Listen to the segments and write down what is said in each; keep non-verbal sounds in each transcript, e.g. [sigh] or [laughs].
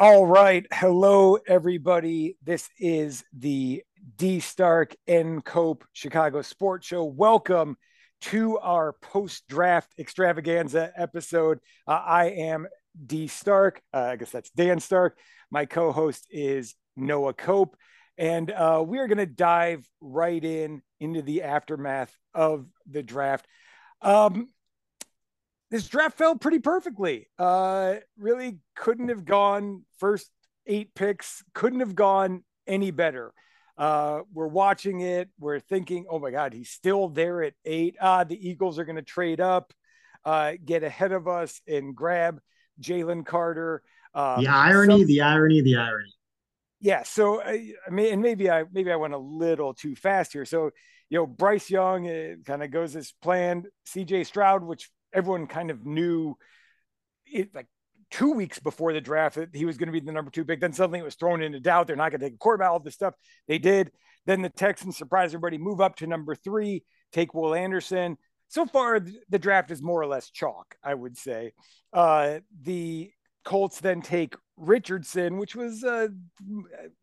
All right. Hello, everybody. This is the D Stark and Cope Chicago Sports Show. Welcome to our post draft extravaganza episode. Uh, I am D Stark. Uh, I guess that's Dan Stark. My co host is Noah Cope. And uh, we are going to dive right in into the aftermath of the draft. Um, this draft fell pretty perfectly. Uh, really couldn't have gone first eight picks, couldn't have gone any better. Uh, we're watching it. We're thinking, oh my God, he's still there at eight. Ah, the Eagles are going to trade up, uh, get ahead of us, and grab Jalen Carter. Um, the irony, some, the irony, the irony. Yeah. So I, I mean, and maybe I maybe I went a little too fast here. So you know, Bryce Young uh, kind of goes as planned. C.J. Stroud, which everyone kind of knew it like two weeks before the draft that he was going to be the number two pick. Then suddenly it was thrown into doubt. They're not going to take a quarterback, all this stuff. They did. Then the Texans surprise everybody, move up to number three, take Will Anderson. So far, the draft is more or less chalk, I would say. Uh, the Colts then take Richardson, which was a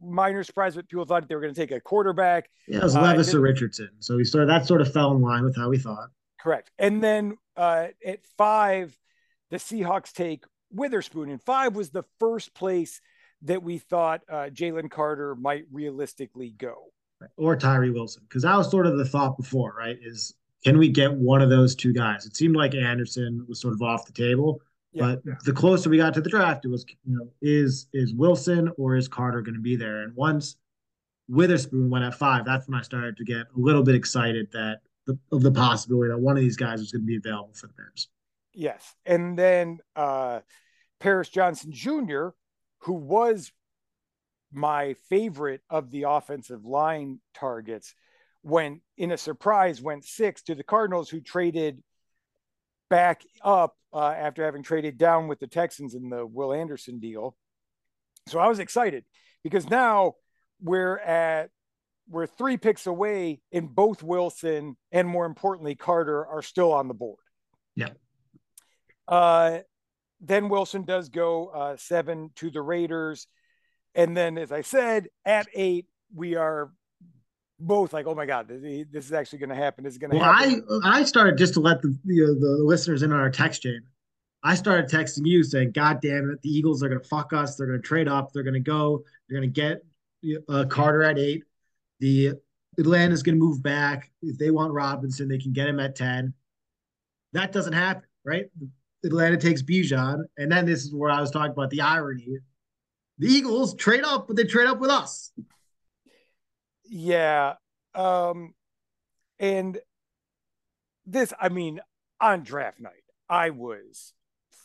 minor surprise, but people thought they were going to take a quarterback. Yeah, it was Levis uh, or Richardson. So we started that sort of fell in line with how we thought. Correct. And then uh, at five, the Seahawks take Witherspoon. And five was the first place that we thought uh, Jalen Carter might realistically go. Or Tyree Wilson. Because that was sort of the thought before, right? Is can we get one of those two guys? It seemed like Anderson was sort of off the table. Yeah, but yeah. the closer we got to the draft, it was, you know, is is Wilson or is Carter going to be there? And once Witherspoon went at five, that's when I started to get a little bit excited that the, of the possibility that one of these guys was going to be available for the Bears. Yes, and then uh, Paris Johnson Jr., who was my favorite of the offensive line targets, went in a surprise went six to the Cardinals, who traded back up uh, after having traded down with the Texans in the Will Anderson deal. So I was excited because now we're at we're three picks away, and both Wilson and more importantly Carter are still on the board. Yeah. Uh, then Wilson does go uh, seven to the Raiders, and then as I said, at eight we are both like, oh my god, this is actually going to happen. This is going to well, happen. I I started just to let the the, the listeners in on our text chain. I started texting you saying, "God damn it, the Eagles are going to fuck us. They're going to trade up. They're going to go. They're going to get uh, Carter at eight. The Atlanta's going to move back. If they want Robinson, they can get him at 10. That doesn't happen, right? Atlanta takes Bijan. And then this is where I was talking about the irony. The Eagles trade up, but they trade up with us. Yeah. Um, and this, I mean, on draft night, I was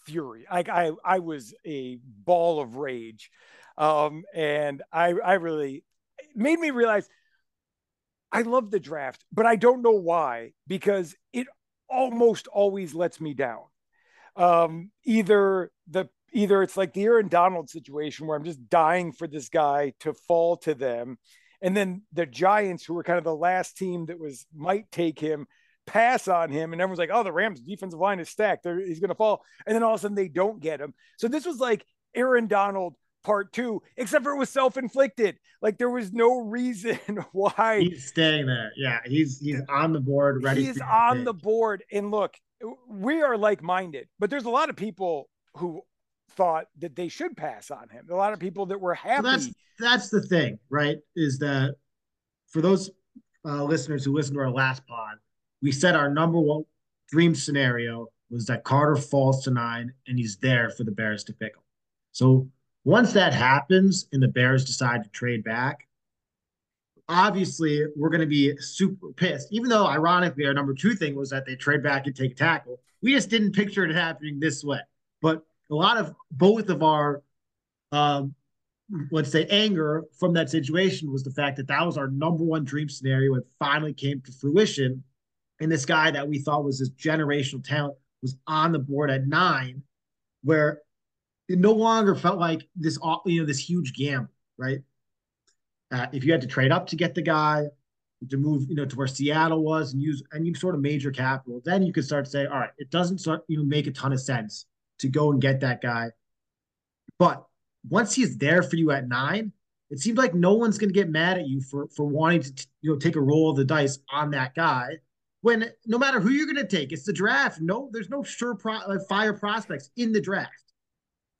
fury. Like I, I was a ball of rage. Um, and I, I really made me realize I love the draft, but I don't know why because it almost always lets me down. Um, either the either it's like the Aaron Donald situation where I'm just dying for this guy to fall to them, and then the Giants, who were kind of the last team that was might take him, pass on him, and everyone's like, "Oh, the Rams' defensive line is stacked; They're, he's going to fall," and then all of a sudden they don't get him. So this was like Aaron Donald part two, except for it was self inflicted. Like there was no reason [laughs] why he's staying there. Yeah, he's he's on the board, ready. He's on the board, and look, we are like minded, but there's a lot of people who thought that they should pass on him. A lot of people that were happy. So that's that's the thing, right? Is that for those uh, listeners who listened to our last pod, we said our number one dream scenario was that Carter falls to nine and he's there for the Bears to pick him. So once that happens and the Bears decide to trade back, obviously we're going to be super pissed. Even though, ironically, our number two thing was that they trade back and take a tackle. We just didn't picture it happening this way. But a lot of both of our, um, let's say, anger from that situation was the fact that that was our number one dream scenario. It finally came to fruition. And this guy that we thought was this generational talent was on the board at nine, where it no longer felt like this you know this huge gamble, right? Uh, if you had to trade up to get the guy, to move you know to where Seattle was and use and you sort of major capital, then you could start to say, all right, it doesn't start you know make a ton of sense to go and get that guy. But once he's there for you at nine, it seems like no one's going to get mad at you for for wanting to you know take a roll of the dice on that guy. When no matter who you're going to take, it's the draft. No, there's no sure pro, uh, fire prospects in the draft.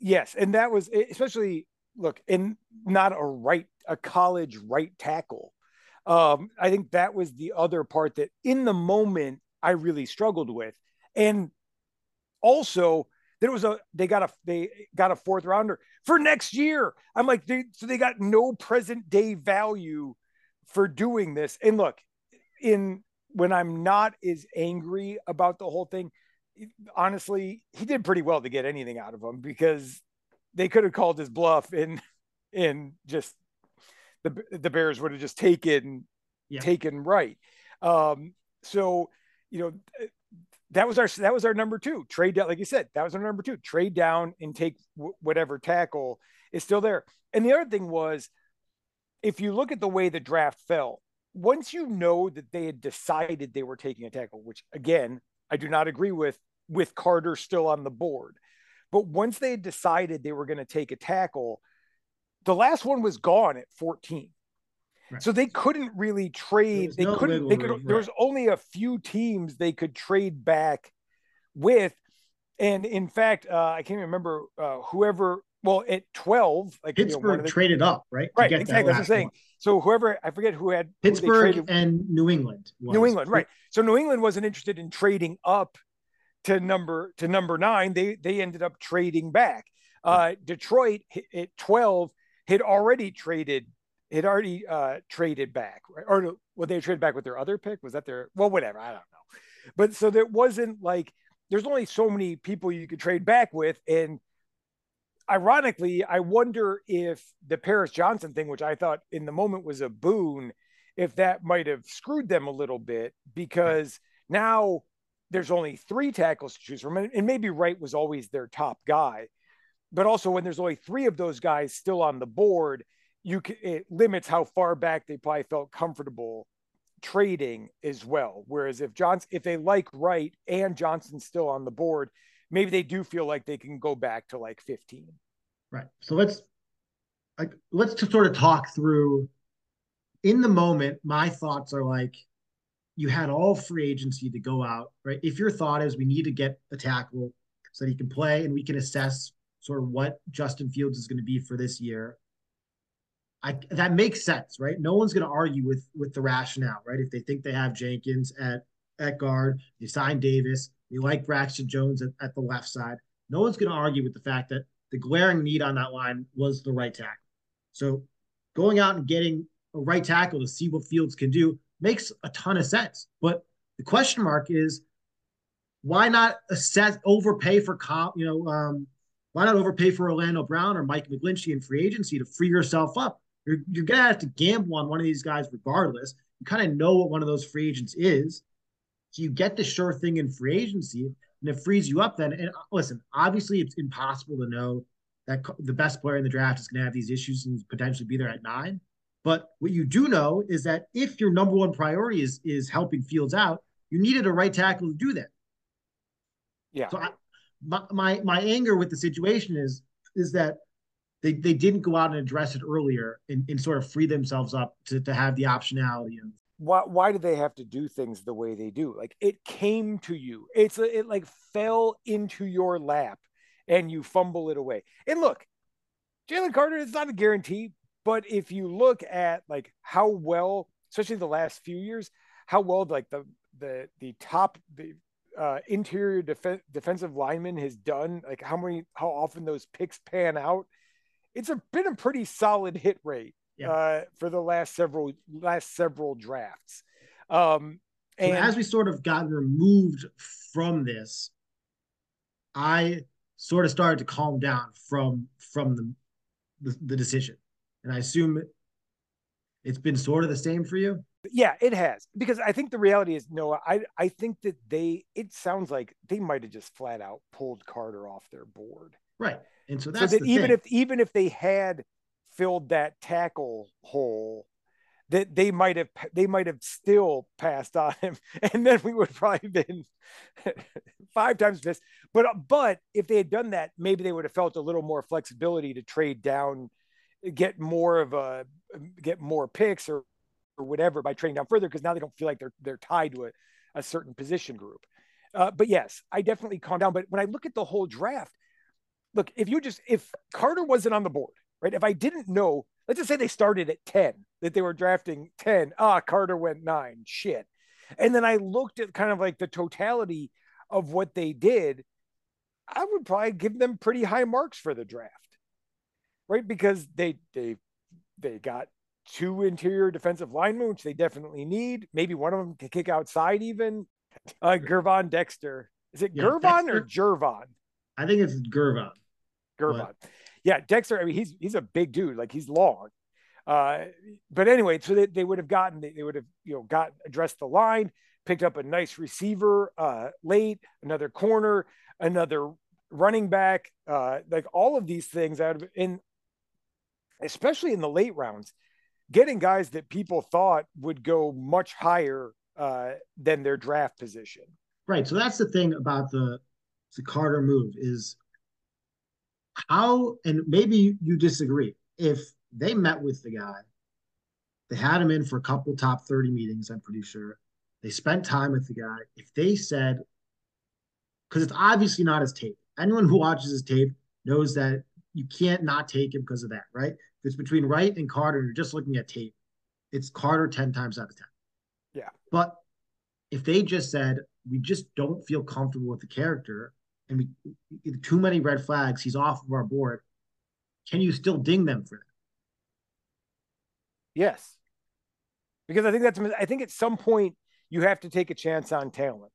Yes, and that was especially look in not a right a college right tackle. Um, I think that was the other part that in the moment I really struggled with, and also there was a they got a they got a fourth rounder for next year. I'm like, they, so they got no present day value for doing this. And look, in when I'm not as angry about the whole thing, honestly, he did pretty well to get anything out of him because they could have called his bluff and and just the the Bears would have just taken yeah. taken right. Um, so you know that was our that was our number two trade down. Like you said, that was our number two trade down and take w- whatever tackle is still there. And the other thing was, if you look at the way the draft fell, once you know that they had decided they were taking a tackle, which again I do not agree with, with Carter still on the board, but once they had decided they were going to take a tackle, the last one was gone at 14. Right. So they couldn't really trade. They no couldn't. They could. Right. There was only a few teams they could trade back with, and in fact, uh, I can't remember uh, whoever. Well, at twelve, like Pittsburgh you know, the, traded up, right? Right, exactly. That's what I'm saying. One. So whoever I forget who had Pittsburgh who and New England. Was. New England, right? So New England wasn't interested in trading up to number to number nine. They they ended up trading back. Uh, Detroit at twelve had already traded had already uh, traded back, right? or well, they traded back with their other pick. Was that their well, whatever? I don't know. But so there wasn't like there's only so many people you could trade back with, and ironically, I wonder if the Paris Johnson thing, which I thought in the moment was a boon, if that might have screwed them a little bit because now there's only three tackles to choose from, and maybe Wright was always their top guy, but also when there's only three of those guys still on the board you can, it limits how far back they probably felt comfortable trading as well. Whereas if Johnson, if they like Wright and Johnson's still on the board, maybe they do feel like they can go back to like 15. Right. So let's like let's just sort of talk through in the moment, my thoughts are like you had all free agency to go out, right? If your thought is we need to get a tackle so that he can play and we can assess sort of what Justin Fields is going to be for this year, I, that makes sense, right? No one's going to argue with with the rationale, right? If they think they have Jenkins at at guard, they sign Davis, they like Braxton Jones at, at the left side. No one's going to argue with the fact that the glaring need on that line was the right tackle. So going out and getting a right tackle to see what Fields can do makes a ton of sense. But the question mark is why not assess overpay for you know, um, why not overpay for Orlando Brown or Mike McGlinchey in free agency to free yourself up? You're, you're going to have to gamble on one of these guys regardless. You kind of know what one of those free agents is. So you get the sure thing in free agency and it frees you up then. And uh, listen, obviously it's impossible to know that the best player in the draft is going to have these issues and potentially be there at nine. But what you do know is that if your number one priority is is helping Fields out, you needed a right tackle to do that. Yeah. So I, my, my my anger with the situation is is that they, they didn't go out and address it earlier and, and sort of free themselves up to, to have the optionality of why why do they have to do things the way they do like it came to you it's it like fell into your lap and you fumble it away and look jalen carter is not a guarantee but if you look at like how well especially the last few years how well like the the the top the uh, interior def- defensive lineman has done like how many how often those picks pan out it's a, been a pretty solid hit rate yeah. uh, for the last several last several drafts. Um, and so as we sort of got removed from this, I sort of started to calm down from from the, the, the decision, and I assume it's been sort of the same for you. Yeah, it has because I think the reality is Noah. I I think that they. It sounds like they might have just flat out pulled Carter off their board. Right. And so that's so that even thing. if even if they had filled that tackle hole, that they might have they might have still passed on him, [laughs] and then we would probably been [laughs] five times missed. But but if they had done that, maybe they would have felt a little more flexibility to trade down, get more of a get more picks or or whatever by trading down further because now they don't feel like they're they're tied to a, a certain position group. Uh, but yes, I definitely calm down. But when I look at the whole draft, look if you just if Carter wasn't on the board, right? If I didn't know let's just say they started at 10, that they were drafting 10. Ah, Carter went nine. Shit. And then I looked at kind of like the totality of what they did. I would probably give them pretty high marks for the draft. Right? Because they they they got two interior defensive linemen, which they definitely need. Maybe one of them can kick outside even. [laughs] Uh Gervon Dexter. Is it yeah, Gervon Dexter, or Jervon? I think it's Gervon. Gervon. What? yeah, Dexter. I mean, he's he's a big dude. Like he's long. Uh, but anyway, so they, they would have gotten they, they would have you know got addressed the line, picked up a nice receiver uh, late, another corner, another running back, uh, like all of these things out of in especially in the late rounds, getting guys that people thought would go much higher uh, than their draft position. Right. So that's the thing about the the Carter move is how and maybe you disagree. If they met with the guy they had him in for a couple top 30 meetings i'm pretty sure. They spent time with the guy. If they said because it's obviously not his tape. Anyone who watches his tape knows that you can't not take him because of that right if it's between wright and carter you're just looking at tape it's carter 10 times out of 10 yeah but if they just said we just don't feel comfortable with the character and we too many red flags, he's off of our board. Can you still ding them for that? Yes. Because I think that's I think at some point you have to take a chance on talent.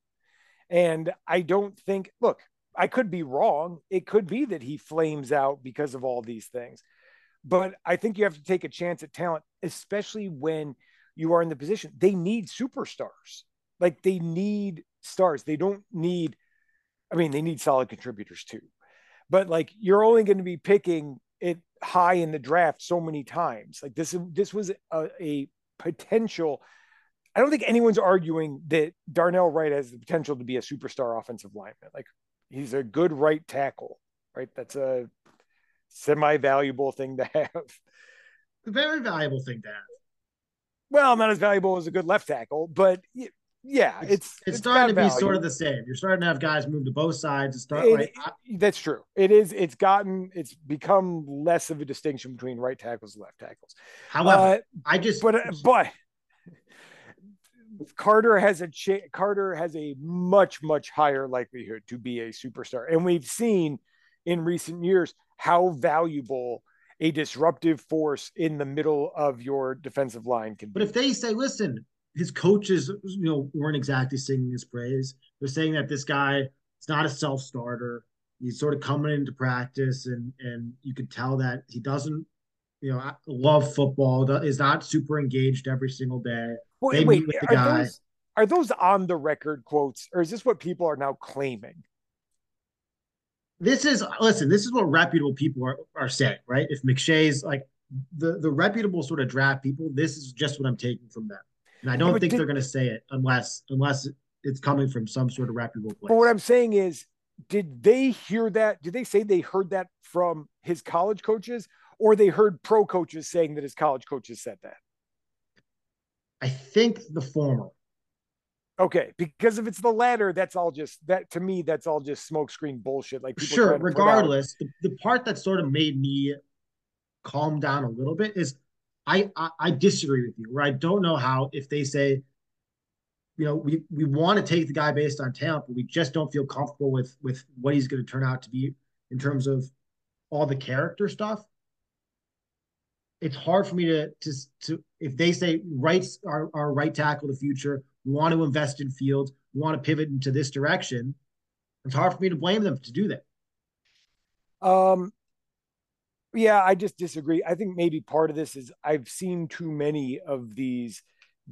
And I don't think look, I could be wrong. It could be that he flames out because of all these things. But I think you have to take a chance at talent, especially when you are in the position. They need superstars. Like they need stars. They don't need I mean, they need solid contributors too, but like you're only going to be picking it high in the draft so many times. Like this, this was a, a potential. I don't think anyone's arguing that Darnell Wright has the potential to be a superstar offensive lineman. Like he's a good right tackle, right? That's a semi-valuable thing to have. A very valuable thing to have. Well, not as valuable as a good left tackle, but yeah, it's it's, it's starting to be sort of the same. You're starting to have guys move to both sides and start. It, that's true. It is. It's gotten. It's become less of a distinction between right tackles and left tackles. However, uh, I just but uh, but Carter has a cha- Carter has a much much higher likelihood to be a superstar, and we've seen in recent years how valuable a disruptive force in the middle of your defensive line can be. But if they say, listen, his coaches, you know, weren't exactly singing his praise. They're saying that this guy is not a self starter. He's sort of coming into practice, and and you could tell that he doesn't, you know, love football. Is not super engaged every single day. Wait, wait are those are those on the record quotes, or is this what people are now claiming? This is listen. This is what reputable people are, are saying, right? If McShay's like the the reputable sort of draft people, this is just what I'm taking from them. And I don't think did, they're going to say it unless unless it's coming from some sort of reputable place. But what I'm saying is, did they hear that? Did they say they heard that from his college coaches, or they heard pro coaches saying that his college coaches said that? I think the former. Okay, because if it's the latter, that's all just that to me. That's all just smokescreen bullshit. Like sure, regardless, the, the part that sort of made me calm down a little bit is I, I, I disagree with you. Where I don't know how if they say, you know, we we want to take the guy based on talent, but we just don't feel comfortable with with what he's going to turn out to be in terms of all the character stuff. It's hard for me to to to if they say Wright's are our right tackle the future, we want to invest in fields, we want to pivot into this direction. It's hard for me to blame them to do that. Um, yeah, I just disagree. I think maybe part of this is I've seen too many of these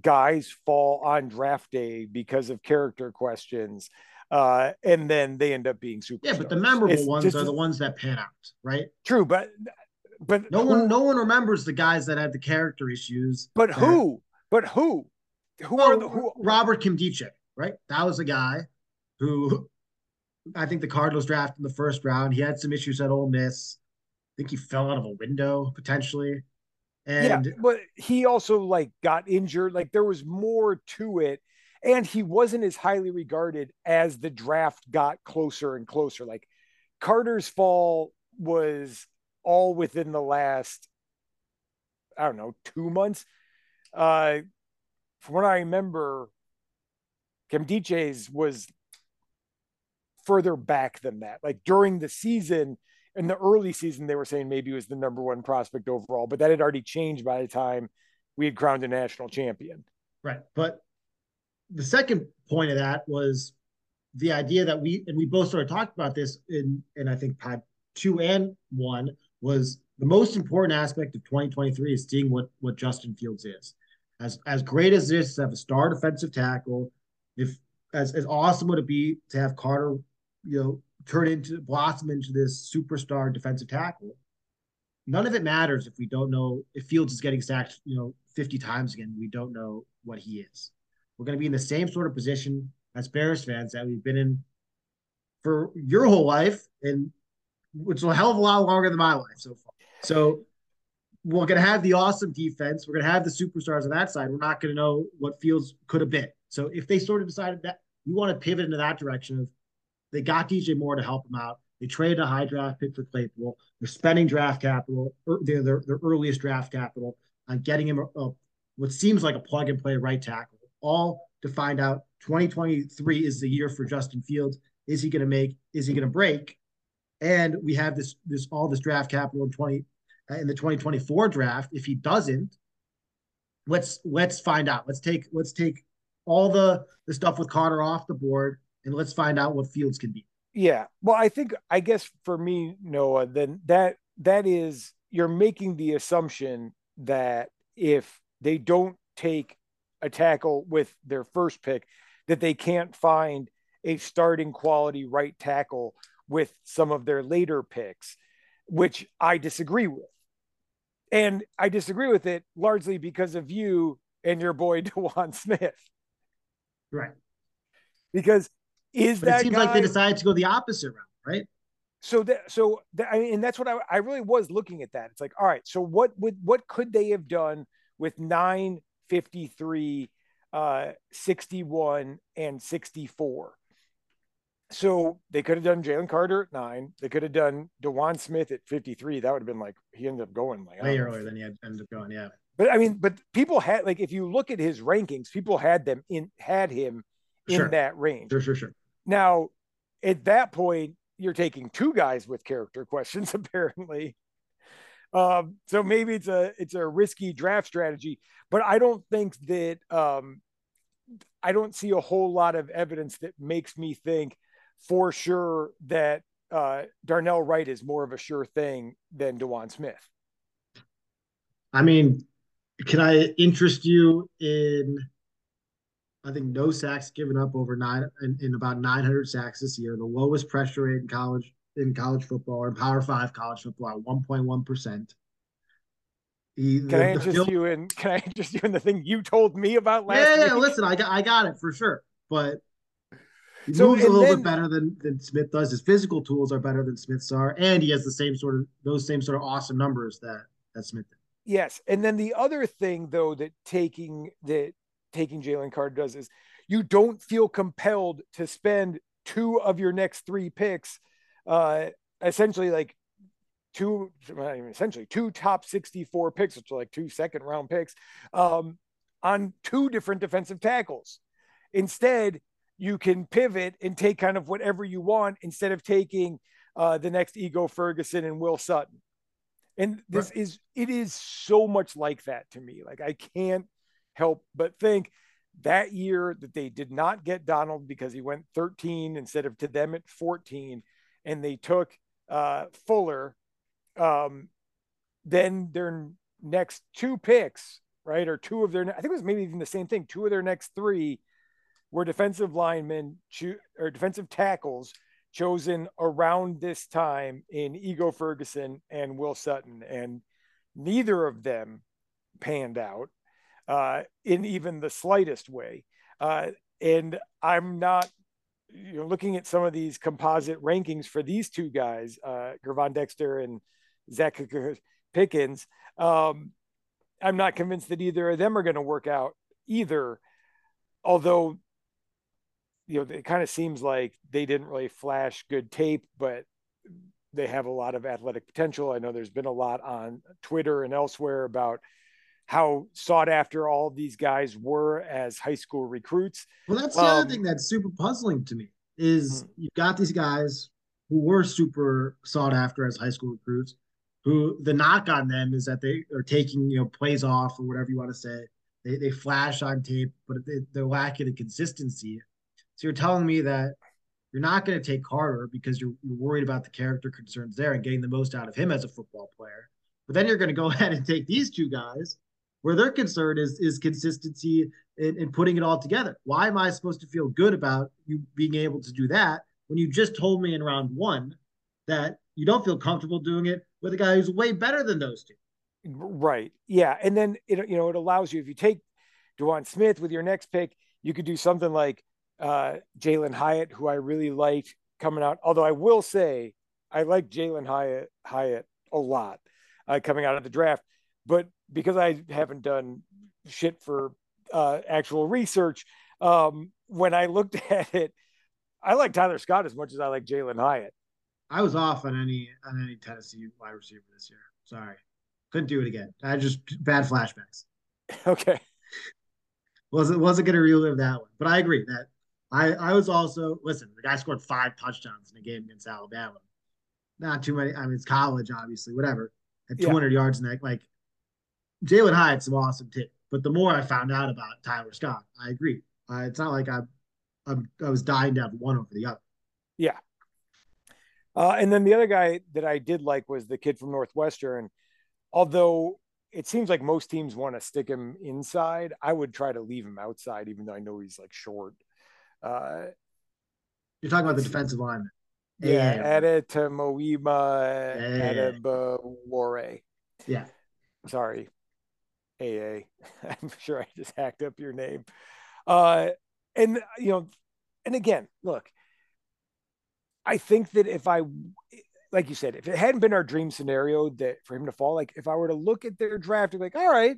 guys fall on draft day because of character questions. Uh, and then they end up being super. Yeah, but the memorable it's ones just, are the ones that pan out, right? True, but but no who, one no one remembers the guys that had the character issues. But who? But who? Who Oh, are the who? Robert Nkemdiche, right? That was a guy who I think the Cardinals drafted in the first round. He had some issues at Ole Miss. I think he fell out of a window potentially. And yeah, but he also like got injured. Like there was more to it, and he wasn't as highly regarded as the draft got closer and closer. Like Carter's fall was all within the last, I don't know, two months. Uh, from what I remember, Nkemdiche's was further back than that. Like during the season, in the early season, they were saying maybe he was the number one prospect overall, but that had already changed by the time we had crowned a national champion. Right. But the second point of that was the idea that we and we both sort of talked about this in in I think pod two and one was the most important aspect of 2023 is seeing what what Justin Fields is. As as great as it is to have a star defensive tackle, if as as awesome would it be to have Carter, you know, turn into blossom into this superstar defensive tackle. None of it matters if we don't know if Fields is getting sacked, you know, 50 times again. We don't know what he is. We're going to be in the same sort of position as Bears fans that we've been in for your whole life, and which is a hell of a lot longer than my life so far. So we're going to have the awesome defense. We're going to have the superstars on that side. We're not going to know what Fields could have been. So if they sort of decided that we want to pivot into that direction of they got DJ Moore to help them out. They traded a high draft pick for Claypool. They're spending draft capital, their, their, their earliest draft capital, on getting him a, a, what seems like a plug and play right tackle, all to find out 2023 is the year for Justin Fields. Is he going to make? Is he going to break? And we have this this all this draft capital in 20 uh, Uh, in the 2024 draft. If he doesn't, let's let's find out. Let's take let's take all the the stuff with Carter off the board and let's find out what Fields can be. Yeah. Well, I think I guess for me, Noah, then that that is you're making the assumption that if they don't take a tackle with their first pick, that they can't find a starting quality right tackle with some of their later picks, which I disagree with. And I disagree with it largely because of you and your boy [laughs] Dewan Smith. Right. Because is but that it seems guy, like they decided to go the opposite route, right? so that so that, I mean, and that's what I, I really was looking at that. It's like, all right, so what would what could they have done with 9, 53, uh, 61, and 64? So they could have done Jalen Carter at nine. They could have done Dewan Smith at 53. That would have been like he ended up going like Way earlier than he had ended up going. Yeah. But I mean, but people had like if you look at his rankings, people had them in had him in Sure. that range. Sure, sure, sure. Now, at that point, you're taking two guys with character [laughs] questions, apparently. Um, so maybe it's a it's a risky draft strategy, but I don't think that um, I don't see a whole lot of evidence that makes me think for sure that uh, Darnell Wright is more of a sure thing than Dewan Smith. I mean, can I interest you in? I think no sacks given up over nine in, in about 900 sacks this year, the lowest pressure rate in college in college football or in Power Five college football at 1.1 percent. Can I interest you in? Can I interest you in the thing you told me about last Yeah, yeah. week? Listen, I got I got it for sure, but he So, moves a little then- bit better than than Smith does. His physical tools are better than Smith's are, and he has the same sort of those same sort of awesome numbers that that Smith did. Yes, and then the other thing though that taking that taking Jalen Carter does is you don't feel compelled to spend two of your next three picks, uh, essentially like two, not even essentially two top sixty-four picks, which are like two second round picks, um, on two different defensive tackles. Instead, you can pivot and take kind of whatever you want instead of taking uh, the next Ego Ferguson and Will Sutton. And this Right. is it is so much like that to me. Like I can't help but think that year that they did not get Donald because he went 13 instead of to them at 14, and they took uh, Fuller. Um, then their next two picks, right, or two of their, I think it was maybe even the same thing. Two of their next three were defensive linemen, choo- or defensive tackles, chosen around this time in Ego Ferguson and Will Sutton, and neither of them panned out uh, in even the slightest way. Uh, and I'm not, you know, looking at some of these composite rankings for these two guys, uh, Gervon Dexter and Zacch Pickens. Um, I'm not convinced that either of them are going to work out either. Although, you know, it kind of seems like they didn't really flash good tape, but they have a lot of athletic potential. I know there's been a lot on Twitter and elsewhere about how sought after all these guys were as high school recruits. Well, that's the um, other thing that's super puzzling to me is mm-hmm. you've got these guys who were super sought after as high school recruits, who the knock on them is that they are taking you know plays off or whatever you want to say. They they flash on tape, but they, they're lacking the consistency. So you're telling me that you're not going to take Carter because you're, you're worried about the character concerns there and getting the most out of him as a football player. But then you're going to go [laughs] ahead and take these two guys where their concern is is consistency in, in putting it all together. Why am I supposed to feel good about you being able to do that when you just told me in round one that you don't feel comfortable doing it with a guy who's way better than those two? Right. Yeah. And then it you know it allows you if you take Dewan Smith with your next pick, you could do something like uh, Jalin Hyatt, who I really liked coming out. Although I will say I like Jalin Hyatt Hyatt a lot uh, coming out of the draft, but because I haven't done shit for uh, actual research, um, when I looked [laughs] at it, I like Tyler Scott as much as I like Jalin Hyatt. I was off on any on any Tennessee wide receiver this year. Sorry, couldn't do it again. I just bad flashbacks. [laughs] Okay. wasn't wasn't going to relive that one, but I agree that I I was also listen. The guy scored five touchdowns in a game against Alabama. Not too many. I mean, it's college, obviously. Whatever. At 200 yeah. yards in that, like Jalin Hyatt's some awesome too. But the more I found out about Tyler Scott, I agree. Uh, it's not like I'm, I'm I was dying to have one over the other. Yeah. Uh, and then the other guy that I did like was the kid from Northwestern. Although it seems like most teams want to stick him inside, I would try to leave him outside, even though I know he's like short. Uh, You're talking about the defensive lineman. Yeah, Adetomoyima, Adebawore. Yeah. Sorry, AA. [laughs] I'm sure I just hacked up your name. Uh, and you know, and again, look, I think that if I, like you said, if it hadn't been our dream scenario that for him to fall, like if I were to look at their draft, like, all right,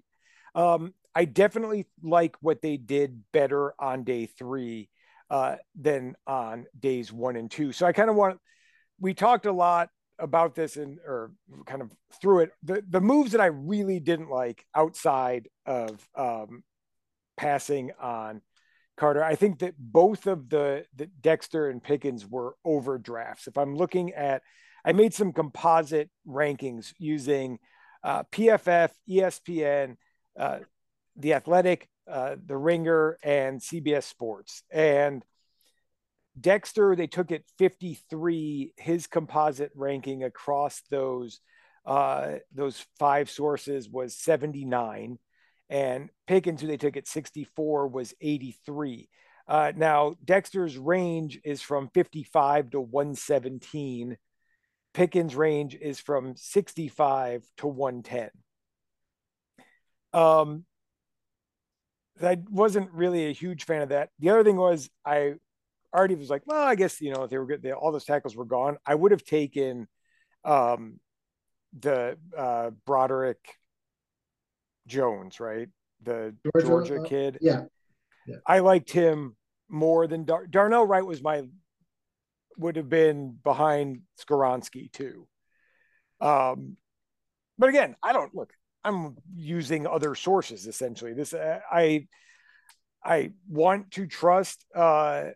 um, I definitely like what they did better on day three uh, than on days one and two. So I kind of want. We talked a lot about this and or kind of through it the the moves that I really didn't like outside of um, passing on Carter. I think that both of the, the Dexter and Pickens were overdrafts. If I'm looking at, I made some composite rankings using uh, PFF, ESPN, uh, The Athletic, uh, The Ringer, and CBS Sports. And Dexter, they took it 53. His composite ranking across those uh, those five sources was 79, and Pickens, who they took at 64, was 83. Uh, now Dexter's range is from 55 to 117. Pickens' range is from 65 to 110. Um, I wasn't really a huge fan of that. The other thing was I already was like, well, I guess you know if they were good, they, all those tackles were gone. I would have taken um, the uh, Broderick Jones, right? The Georgia, Georgia uh, kid. Yeah. yeah. I liked him more than Dar- Darnell Wright was my would have been behind Skoronski too. Um, but again, I don't look. I'm using other sources essentially. This uh, I I want to trust uh,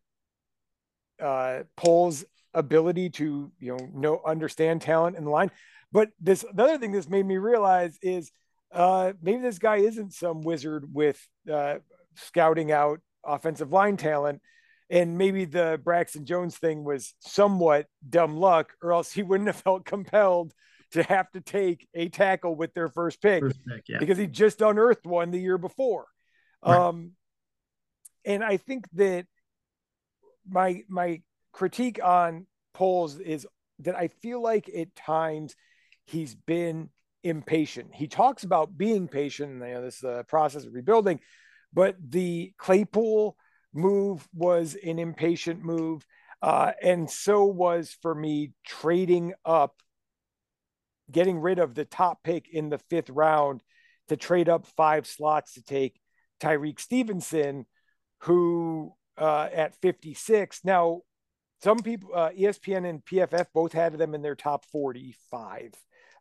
uh, Poles' ability to you know know understand talent in the line. But this the other thing this made me realize is uh, maybe this guy isn't some wizard with uh, scouting out offensive line talent. And maybe the Braxton Jones thing was somewhat dumb luck, or else he wouldn't have felt compelled to have to take a tackle with their first pick, first pick yeah. because he just unearthed one the year before. Right. Um, and I think that my my critique on Poles is that I feel like at times he's been impatient. He talks about being patient, you know, this process of rebuilding, but the Claypool move was an impatient move. Uh, and so was for me trading up, getting rid of the top pick in the fifth round to trade up five slots to take Tyrique Stevenson, who uh, at 56. Now, some people, uh, ESPN and PFF both had them in their top 45.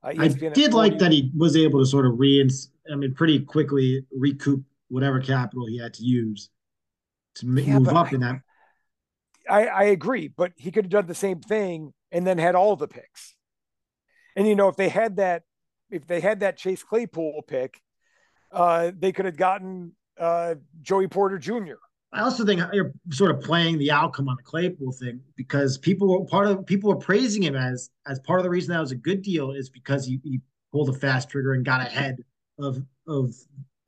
Uh, I did like that he was able to sort of re, I mean, pretty quickly recoup whatever capital he had to use to yeah, move up I, in that. I, I agree, but he could have done the same thing and then had all the picks. And you know, if they had that, if they had that Chase Claypool pick, uh, they could have gotten uh, Joey Porter Jr. I also think you're sort of playing the outcome on the Claypool thing because people were part of people were praising him as as part of the reason that was a good deal is because he, he pulled a fast trigger and got ahead of of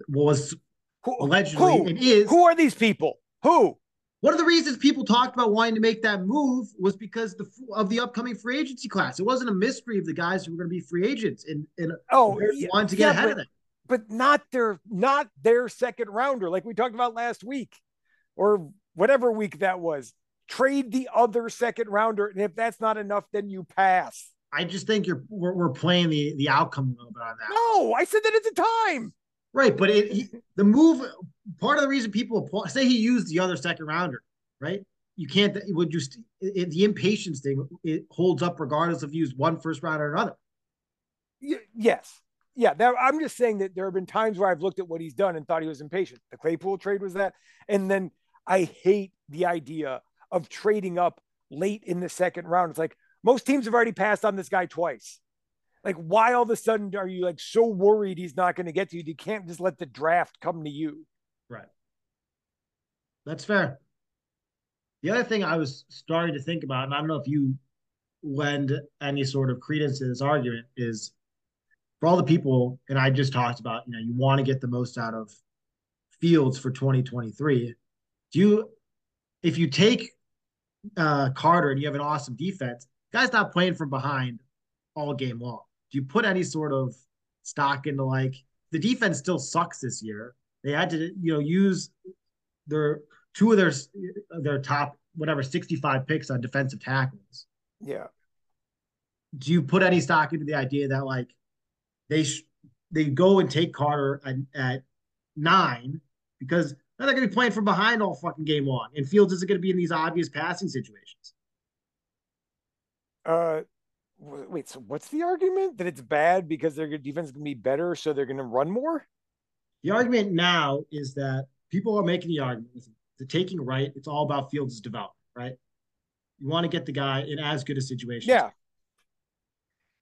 what was who, allegedly who, it is. Who are these people? Who? One of the reasons people talked about wanting to make that move was because the, of the upcoming free agency class. It wasn't a mystery of the guys who were going to be free agents and, and oh, wanted to get yeah, ahead but, of them. But not their not their second rounder, like we talked about last week, or whatever week that was. Trade the other second rounder, and if that's not enough, then you pass. I just think you're we're, we're playing the the outcome a little bit on that. No, I said that at the time. Right, but it, he, the move part of the reason people say he used the other second rounder, right? You can't would just it, the impatience thing it holds up regardless if you use one first round or another. Yes, yeah. I'm just saying that there have been times where I've looked at what he's done and thought he was impatient. The Claypool trade was that, and then I hate the idea of trading up late in the second round. It's like most teams have already passed on this guy twice. Like, why all of a sudden are you like so worried he's not going to get to you? You can't just let the draft come to you. Right. That's fair. The other thing I was starting to think about, and I don't know if you lend any sort of credence to this argument, is for all the people, and I just talked about, you know, you want to get the most out of Fields for 2023. Do you, if you take uh, Carter and you have an awesome defense, guy's not playing from behind all game long. Do you put any sort of stock into like the defense still sucks this year? They had to, you know, use their two of their their top whatever 65 picks on defensive tackles. Yeah. Do you put any stock into the idea that like they sh- they go and take Carter at, at nine because they're going to be playing from behind all fucking game long, and Fields isn't going to be in these obvious passing situations. Uh, wait. So what's the argument that it's bad because their defense is going to be better, so they're going to run more? The argument now is that people are making the argument the taking Wright. It's all about Fields' development, right? You want to get the guy in as good a situation. Yeah.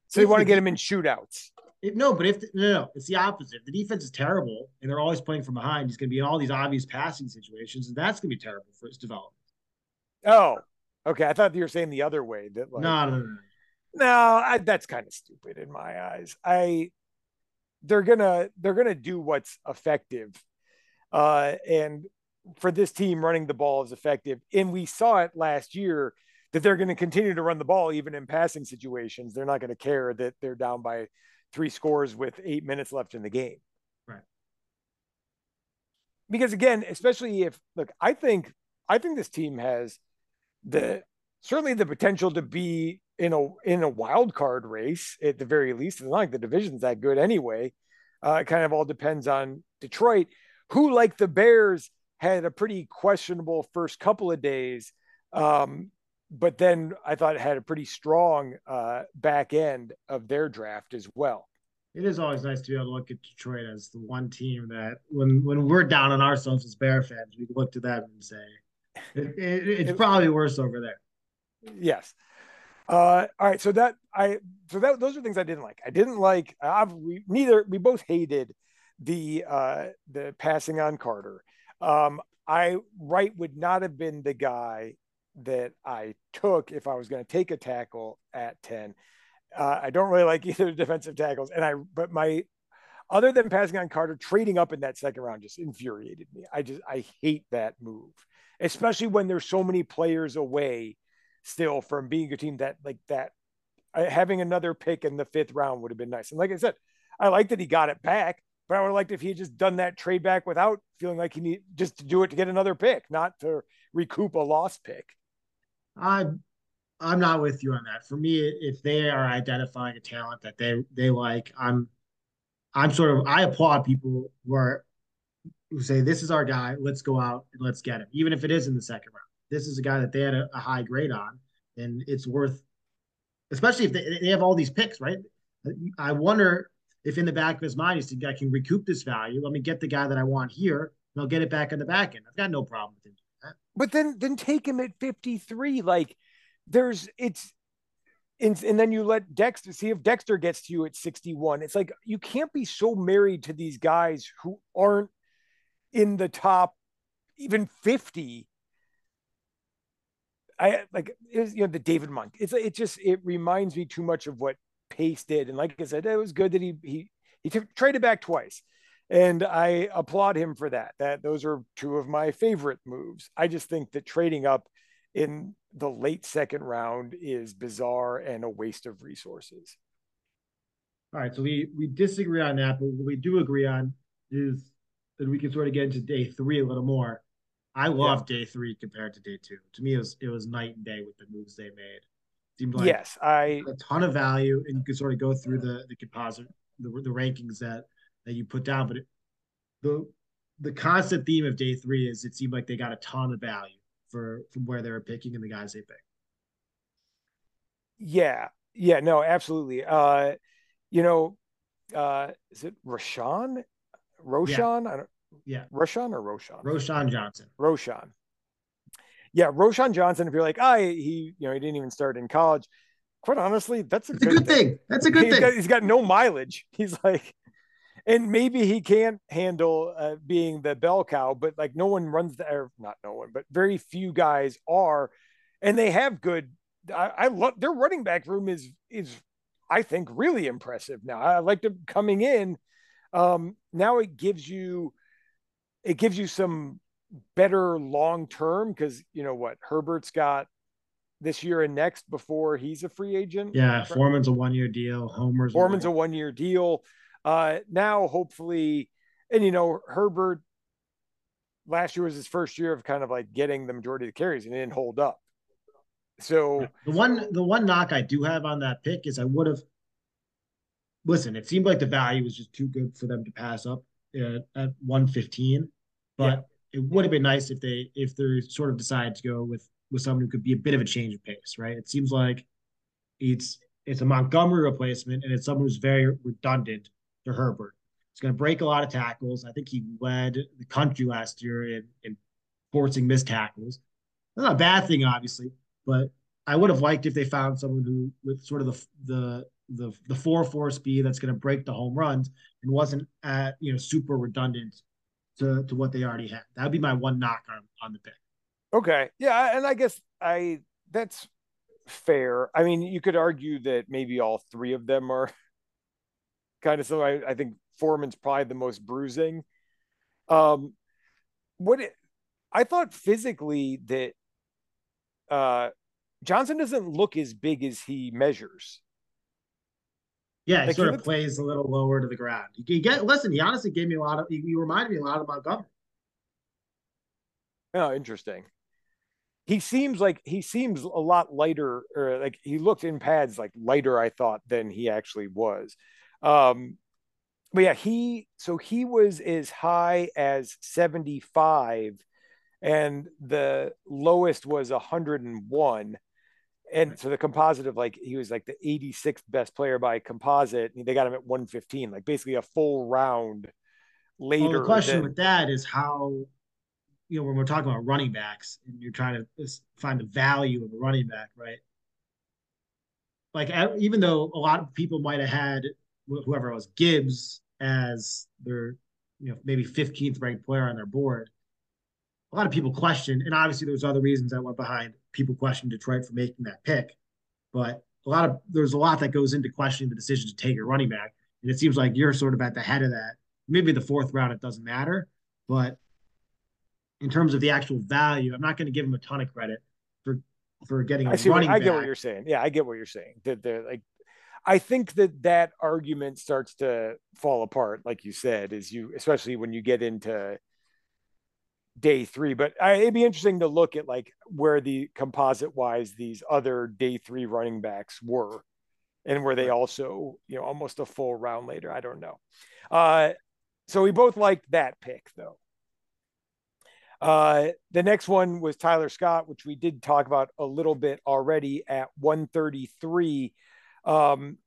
So if you want to get him in shootouts. If, no, but if the, no, no, it's the opposite. If the defense is terrible and they're always playing from behind, he's going to be in all these obvious passing situations, and that's going to be terrible for his development. Oh, okay. I thought you were saying the other way. That like, no, no, no, no. no I, that's kind of stupid in my eyes. I they're gonna they're gonna do what's effective, uh, and for this team, running the ball is effective, and we saw it last year that they're going to continue to run the ball even in passing situations. They're not going to care that they're down by three scores with eight minutes left in the game. Right. Because again, especially if look, I think I think this team has the certainly the potential to be in a in a wild card race at the very least. It's not like the division's that good anyway. Uh, it kind of all depends on Detroit, who like the Bears had a pretty questionable first couple of days. Um, but then I thought it had a pretty strong uh, back end of their draft as well. It is always nice to be able to look at Detroit as the one team that, when when we're down on ourselves as Bear fans, we look to them and say it, it, it's probably worse over there. Yes. Uh, all right. So that I so that those are things I didn't like. I didn't like. I've, we neither we both hated the uh, the passing on Carter. Um, I Wright would not have been the guy that I took if I was going to take a tackle at 10. Uh, I don't really like [laughs] either defensive tackles. And I, but my, other than passing on Carter, trading up in that second round just infuriated me. I just, I hate that move, especially when there's so many players away still from being a team that like that uh, having another pick in the fifth round would have been nice. And like I said, I like that he got it back, but I would have liked if he had just done that trade back without feeling like he need just to do it to get another pick, not to recoup a lost pick. I'm I'm not with you on that. For me, if they are identifying a talent that they they like, I'm I'm sort of I applaud people who are who say this is our guy, let's go out and let's get him, even if it is in the second round. This is a guy that they had a, a high grade on, and it's worth, especially if they, they have all these picks, right? I wonder if in the back of his mind he's I can recoup this value. Let me get the guy that I want here, and I'll get it back in the back end. I've got no problem with him that. But then then take him at 53. Like there's it's and, and then you let Dexter see if Dexter gets to you at 61. It's like you can't be so married to these guys who aren't in the top even 50 I like it was, you know the David Monk. It's it just it reminds me too much of what Pace did, and like I said, it was good that he he he t- traded back twice, and I applaud him for that. That those are two of my favorite moves. I just think that trading up in the late second round is bizarre and a waste of resources. All right, so we we disagree on that, but what we do agree on is that we can sort of get into day three a little more. I love yeah. day three compared to day two. To me, it was it was night and day with the moves they made. Seemed like yes, I a ton of value, and you could sort of go through the the composite, the, the rankings that that you put down. But it, the the constant theme of day three is it seemed like they got a ton of value for from where they were picking and the guys they picked. Yeah, yeah, no, absolutely. Uh, you know, uh, is it Rashawn? Roshan? Yeah. I don't. Yeah. Roshan or Roshan? Roshan Johnson. Roshan. Yeah, Roshan Johnson. If you're like, I, oh, he, you know, he didn't even start in college. Quite honestly, that's a, that's good, a good thing. thing. That's a good he's thing. Got, he's got no mileage. [laughs] He's like, and maybe he can't handle uh, being the bell cow, but like no one runs the, or not no one, but very few guys are, and they have good. I, I love their running back room is is I think really impressive now. I like them coming in. Um, now it gives you it gives you some better long term because you know what Herbert's got this year and next before he's a free agent. Yeah, Foreman's a one year deal. Homer's Foreman's a one year deal. Uh, now, hopefully, and you know, Herbert last year was his first year of kind of like getting the majority of the carries and it didn't hold up. So the one the one knock I do have on that pick is I would have listen, it seemed like the value was just too good for them to pass up at, at 115. But yeah. it would have been nice if they if they sort of decided to go with with someone who could be a bit of a change of pace, right? It seems like it's it's a Montgomery replacement and it's someone who's very redundant to Herbert. He's going to break a lot of tackles. I think he led the country last year in, in forcing missed tackles. That's not a bad thing, obviously, but I would have liked if they found someone who, with sort of the the the the four four speed that's going to break the home runs and wasn't at you know super redundant to to what they already had. That would be my one knock on on the pick. Okay, yeah, and I guess I that's fair. I mean, you could argue that maybe all three of them are [laughs] kind of so I, I think Foreman's probably the most bruising. Um, what it, I thought physically that uh, Johnson doesn't look as big as he measures. Yeah, he like sort he of plays a little lower to the ground. You get listen. He honestly gave me a lot of. He, he reminded me a lot of Montgomery. Oh, interesting. He seems like he seems a lot lighter, or like he looked in pads like lighter. I thought than he actually was. Um, but yeah, he so he was as high as 75 and the lowest was 101 and so the composite of like he was like the 86th best player by composite and they got him at 115 like basically a full round later well, the question than... with that is how you know when we're talking about running backs and you're trying to find the value of a running back right like even though a lot of people might have had whoever it was Gibbs as their you know maybe 15th ranked player on their board. A lot of people question, and obviously there's other reasons that went behind people questioning Detroit for making that pick, but a lot of there's a lot that goes into questioning the decision to take a running back, and it seems like you're sort of at the head of that. Maybe the fourth round it doesn't matter, but in terms of the actual value, I'm not going to give him a ton of credit for for getting a I see. running What, I back. get what you're saying. Yeah, I get what you're saying. That they're like, I think that that argument starts to fall apart, like you said, is you, especially when you get into day three. But I, it'd be interesting to look at like where the composite wise these other day three running backs were, and were they also you know almost a full round later? I don't know. Uh, so we both liked that pick though. Uh, the next one was Tyler Scott, which we did talk about a little bit already at 133. Um,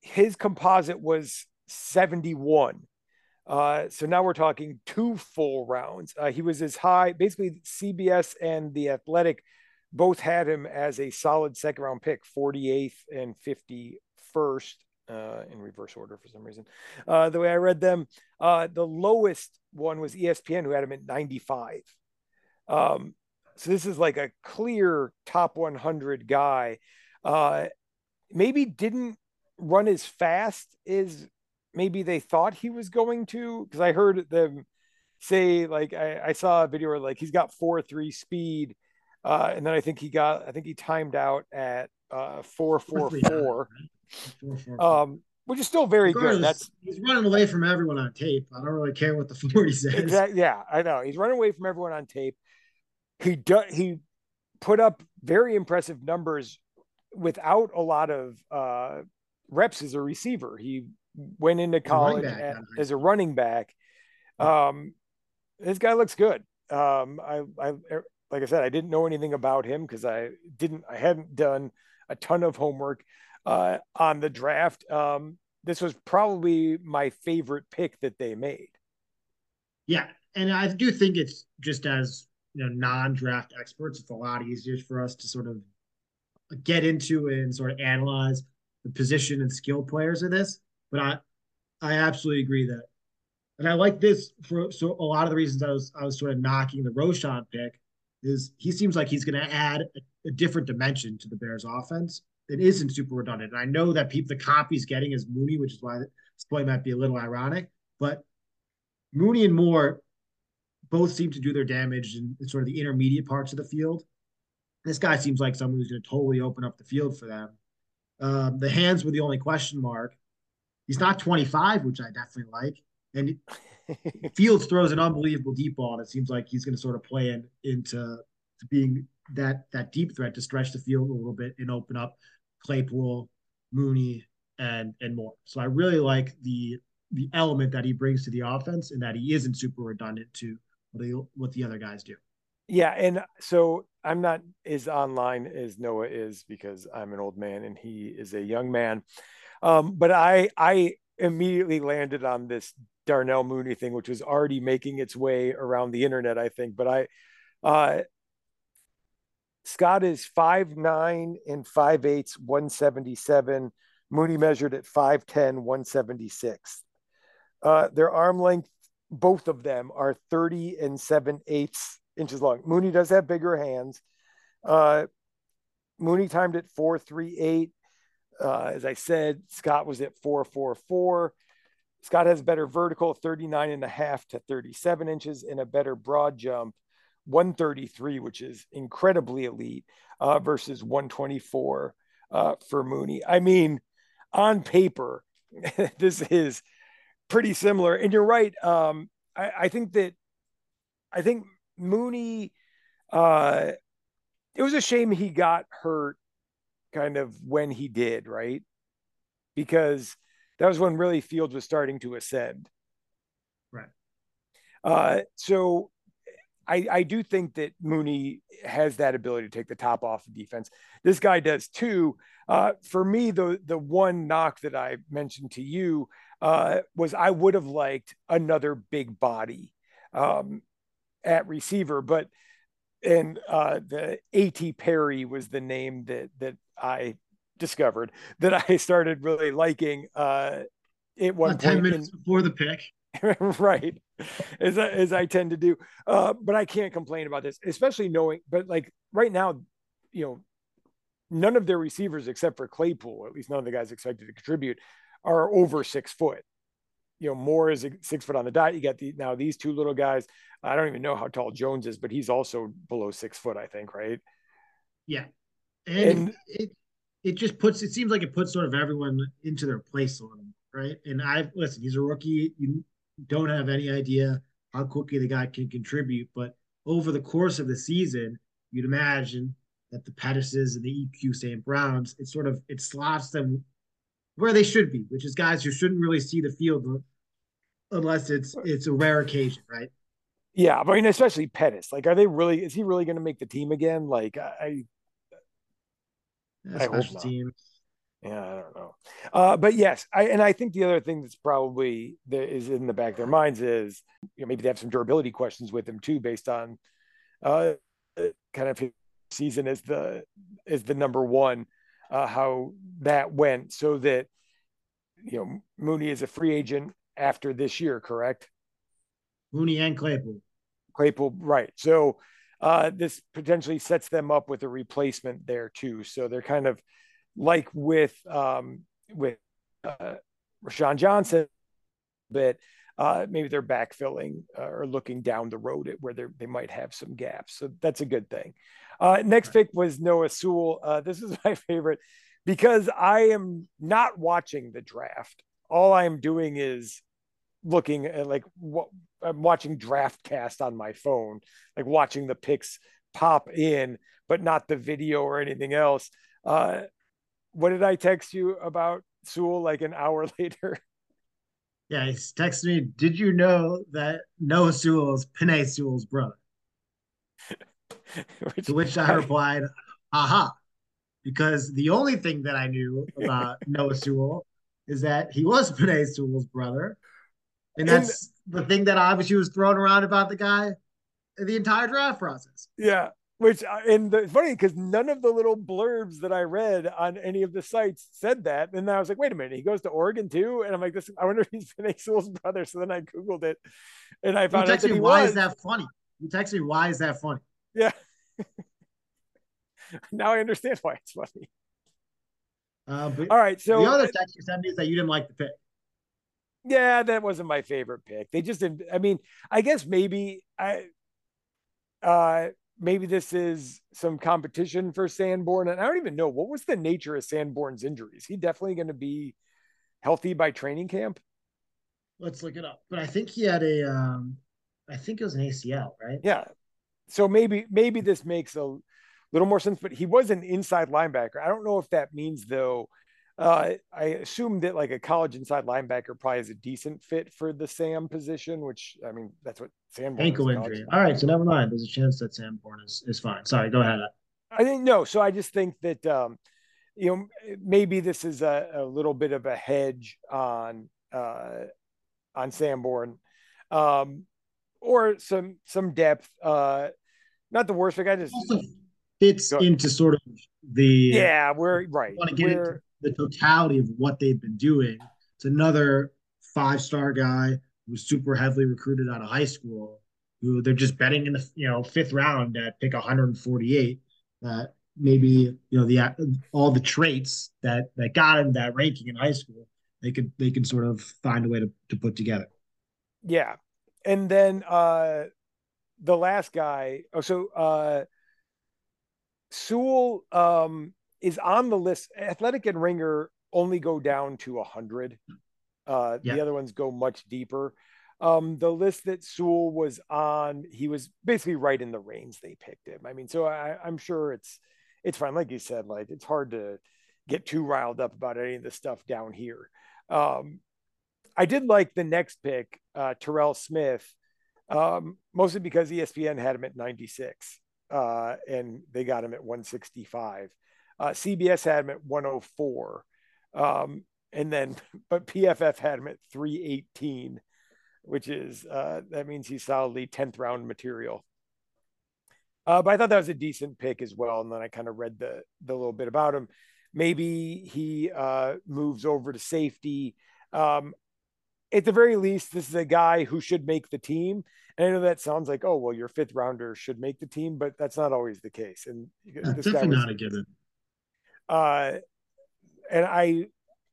his composite was 71. Uh, so now we're talking two full rounds. Uh, he was as high, basically, CBS and The Athletic both had him as a solid second round pick, 48th and 51st. Uh, in reverse order for some reason. Uh, the way I read them, uh, the lowest one was ESPN, who had him at 95. Um, so this is like a clear top 100 guy. Uh, maybe didn't run as fast as maybe they thought he was going to, because I heard them say like I, I, saw a video where like he's got four three speed, uh, and then I think he got I think he timed out at uh, four four four. Um, which is still very good. That's he's running away from everyone on tape. I don't really care what the [laughs] 40 says. Exactly. Yeah, I know. He's running away from everyone on tape. He do, he put up very impressive numbers without a lot of uh, reps as a receiver. He went into college a at, as a running back. Um, this guy looks good. Um, I, I, like I said, I didn't know anything about him because I didn't, I hadn't done a ton of homework uh, on the draft. Um, this was probably my favorite pick that they made. Yeah, and I do think it's just as you know non-draft experts, it's a lot easier for us to sort of get into and sort of analyze the position and skill players of this. But I, I absolutely agree that, and I like this for so a lot of the reasons I was I was sort of knocking the Roschon pick is he seems like he's going to add a, a different dimension to the Bears offense that isn't super redundant. And I know that people the comp he's getting is Mooney, which is why this play might be a little ironic. But Mooney and Moore both seem to do their damage in, in sort of the intermediate parts of the field. This guy seems like someone who's going to totally open up the field for them. Um, the hands were the only question mark. He's not 25, which I definitely like. And [laughs] Fields throws an unbelievable deep ball, and it seems like he's going to sort of play in, into being that that deep threat to stretch the field a little bit and open up Claypool, Mooney, and and Moore. So I really like the the element that he brings to the offense and that he isn't super redundant to what the, what the other guys do. Yeah, and so I'm not as online as Noah is because I'm an old man and he is a young man. Um, but I I immediately landed on this Darnell Mooney thing, which was already making its way around the internet, I think. But I uh, Scott is five nine and five eighths, 177. Mooney measured at 5'10, 176. Uh, their arm length, both of them are 30 and 7 eighths inches long. Mooney does have bigger hands. Uh, Mooney timed at 438. Uh, as I said, Scott was at 444. Scott has better vertical, 39 and a half to 37 inches, and a better broad jump, 133, which is incredibly elite, uh, versus 124 uh, for Mooney. I mean, on paper, [laughs] this is pretty similar. And you're right. Um, I, I, think that I think Mooney. Uh, it was a shame he got hurt, kind of when he did, right? Because that was when really Fields was starting to ascend. Right. Uh, so I, I do think that Mooney has that ability to take the top off the defense. This guy does too. Uh, for me, the the one knock that I mentioned to you uh, was I would have liked another big body um, at receiver, but and uh, the A.T. Perry was the name that that I discovered that I [laughs] started really liking. Uh, one About ten minutes in, before the pick, [laughs] right. As I, as I tend to do. Uh, but i can't complain about this especially knowing but like right now you know none of their receivers except for claypool at least none of the guys expected to contribute are over six foot. You know Moore is six foot on the dot. You got the now these two little guys. I don't even know how tall jones is but he's also below six foot i think right? Yeah, and, and it, it just puts it seems like it puts sort of everyone into their place a little, right? And I listen, he's a rookie. You don't have any idea how quickly the guy can contribute, but over the course of the season, you'd imagine that the Pettises and the EQ St. Browns, it sort of it slots them where they should be, which is guys who shouldn't really see the field unless it's it's a rare occasion, right? Yeah, I mean, especially Pettis. Like, are they really? Is he really going to make the team again? Like, I, yeah, I special teams. Yeah, I don't know. Uh, but yes, I and I think the other thing that's probably that is in the back of their minds is you know maybe they have some durability questions with him too, based on uh, kind of his season as the as the number one, uh, how that went, so that you know Mooney is a free agent after this year, correct? Mooney and Claypool. Claypool, right? So uh, this potentially sets them up with a replacement there too. So they're kind of like with um, with uh, Roschon Johnson, but uh, maybe they're backfilling uh, or looking down the road at where they might have some gaps. So that's a good thing. Uh, next pick was Noah Sewell. Uh, this is [laughs] my favorite because I am not watching the draft. All I'm doing is looking at like what I'm watching DraftCast on my phone, like watching the picks pop in, but not the video or anything else. Uh, what did I text you about Sewell like an hour [laughs] later? Yeah, he texted me. Did you know that Noah Sewell is Penei Sewell's brother? [laughs] which, to which I replied, "Aha!" Because the only thing that I knew about [laughs] Noah Sewell is that he was Penei Sewell's brother, and that's the thing that obviously was thrown around about the guy the entire draft process. Yeah, which uh, and it's funny because none of the little blurbs that I read on any of the sites said that. And I was like, wait a minute, he goes to Oregon too. And I'm like, this. I wonder if he's Penei [laughs] Sewell's brother. So then I googled it, and I found you out that me, why was. is that funny? You text me why is that funny? Yeah. [laughs] now I understand why it's funny. Uh, All right, so the other text you sent me is that you didn't like the pick. Yeah, that wasn't my favorite pick. They just didn't. I mean, I guess maybe I. Uh, maybe this is some competition for Sanborn. And I don't even know what was the nature of Sanborn's injuries. He definitely going to be healthy by training camp. Let's look it up. But I think he had a, um, I think it was an ACL, right? Yeah. So maybe maybe this makes a little more sense. But he was an inside linebacker. I don't know if that means though uh, I assume that like a college inside linebacker probably is a decent fit for the Sam position, which I mean that's what Sam. ankle injury. All right, so never mind. There's a chance that Sanborn is is fine. Sorry, go ahead. I think no. So I just think that um, you know maybe this is a, a little bit of a hedge on uh, on Sanborn, um, or some some depth. Uh, not the worst. I just also fits into sort of the yeah. We're right. Want to get we're, the totality of what they've been doing. It's another five star guy who's super heavily recruited out of high school, who they're just betting in the you know fifth round at pick 148. That maybe you know the all the traits that that got him that ranking in high school, they could they can sort of find a way to to put together. Yeah, and then uh the last guy. Oh, so uh Sewell um is on the list. Athletic and Ringer only go down to 100. Uh, yeah. The other ones go much deeper. Um, the list that Sewell was on, he was basically right in the range they picked him. I mean, so I, I'm sure it's it's fine. Like you said, like it's hard to get too riled up about any of the stuff down here. Um, I did like the next pick, uh, Terrell Smith, um, mostly because ESPN had him at 96 uh, and they got him at 165. Uh, CBS had him at 104. Um, and then, [laughs] but PFF had him at 318, which is, uh, that means he's solidly 10th round material. Uh, but I thought that was a decent pick as well. And then I kind of read the, the little bit about him. Maybe he uh, moves over to safety. Um, at the very least, this is a guy who should make the team. And I know that sounds like, oh, well, your fifth rounder should make the team, but that's not always the case. And this definitely was, not a given. Uh, and I,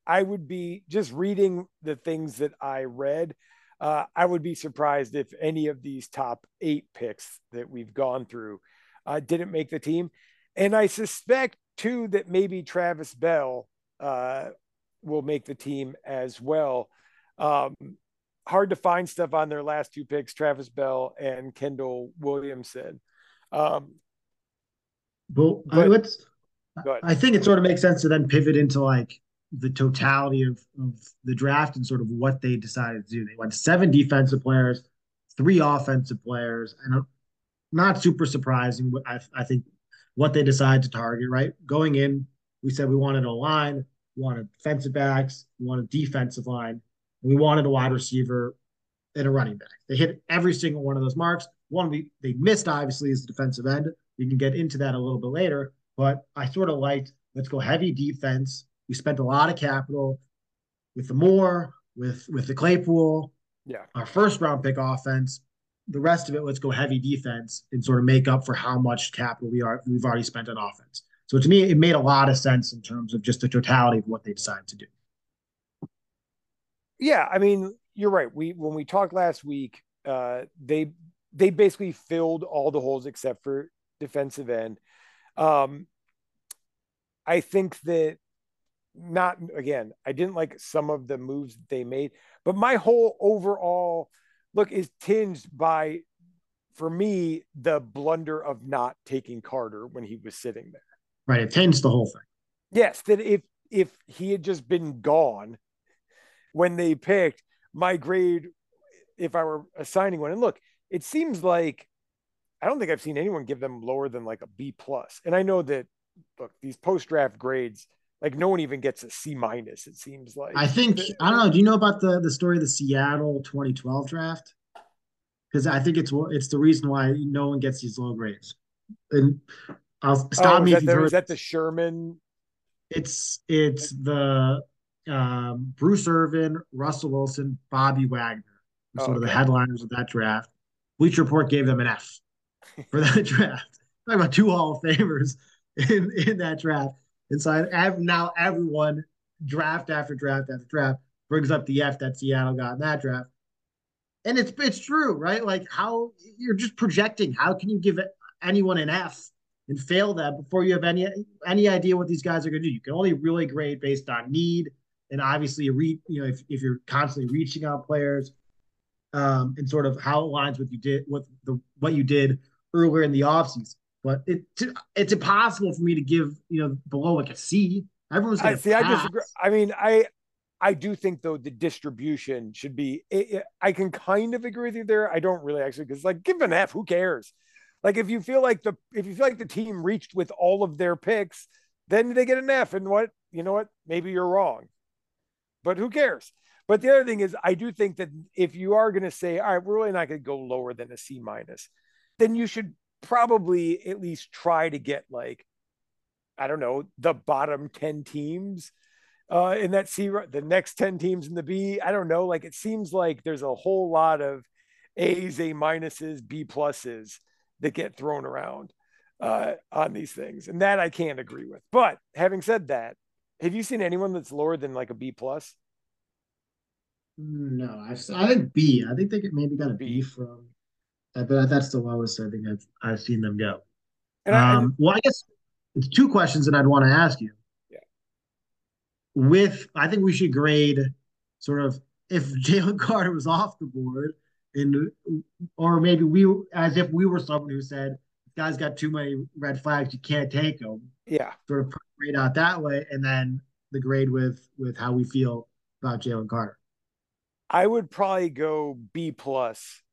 I would be just reading the things that I read. Uh, I would be surprised if any of these top eight picks that we've gone through uh, didn't make the team. And I suspect too that maybe Travis Bell uh, will make the team as well. Um, hard to find stuff on their last two picks, Travis Bell and Kendall Williamson. Um, but, but let's. I think it sort of makes sense to then pivot into like the totality of, of the draft and sort of what they decided to do. They went seven defensive players, three offensive players, and uh, not super surprising. I, I think what they decided to target. Right, going in, we said we wanted a line, we wanted defensive backs, we wanted defensive line, we wanted a wide receiver and a running back. They hit every single one of those marks. One we they missed obviously is the defensive end. We can get into that a little bit later, but I sort of liked let's go heavy defense. We spent a lot of capital with the Moore, with with the Claypool, yeah, our first round pick offense. The rest of it, let's go heavy defense and sort of make up for how much capital we are we've already spent on offense. So to me, it made a lot of sense in terms of just the totality of what they decided to do yeah, I mean, you're right. We when we talked last week, uh, they they basically filled all the holes except for defensive end. Um, I think that not again, I didn't like some of the moves that they made, but my whole overall look is tinged by, for me, the blunder of not taking Carter when he was sitting there. Right, it tinged the whole thing. Yes, that if if he had just been gone, when they picked my grade if I were assigning one. And look, it seems like I don't think I've seen anyone give them lower than like a B plus. And I know that look, these post draft grades, like no one even gets a C minus, it seems like. I think I don't know. Do you know about the the story of the Seattle 2012 draft? Because I think it's it's the reason why no one gets these low grades. And I'll stop oh, me if you heard. Is that the Sherman? It's it's the um, Bruce Irvin, Russell Wilson, Bobby Wagner, oh, sort okay. of the headliners of that draft. Bleacher Report gave them an F for that [laughs] draft. Talking about two Hall of Famers in, in that draft. And so I now everyone draft after draft after draft brings up the F that Seattle got in that draft. And it's it's true, right? Like how you're just projecting. How can you give anyone an F and fail that before you have any any idea what these guys are going to do? You can only really grade based on need and obviously re, you know if, if you're constantly reaching out players um, and sort of how it aligns with you did with the what you did earlier in the offseason. But it it's impossible for me to give you know below like a C. Everyone's I see. Pass. I disagree. I mean, I I do think though the distribution should be. It, it, I can kind of agree with you there. I don't really actually because like give an F. Who cares? Like if you feel like the if you feel like the team reached with all of their picks, then they get an F. And what you know what? Maybe you're wrong but who cares? But the other thing is, I do think that if you are going to say, all right, we're really not going to go lower than a C minus, then you should probably at least try to get like, I don't know, the bottom 10 teams uh, in that C, the next 10 teams in the B. I don't know. Like it seems like there's a whole lot of A's, A minuses, B pluses that get thrown around uh, on these things. And that I can't agree with. But having said that, have you seen anyone that's lower than like a B plus? No, I've, I think B. I think they maybe got a B, B from, but that's the lowest I think I've I've seen them go. And um, I, well, I guess it's two questions that I'd want to ask you. Yeah. With I think we should grade sort of if [laughs] Jalen Carter was off the board, and or maybe we as if we were someone who said guy's got too many red flags, you can't take him. Yeah. Sort of grade out that way, and then the grade with with how we feel about Jalen Carter. I would probably go B plus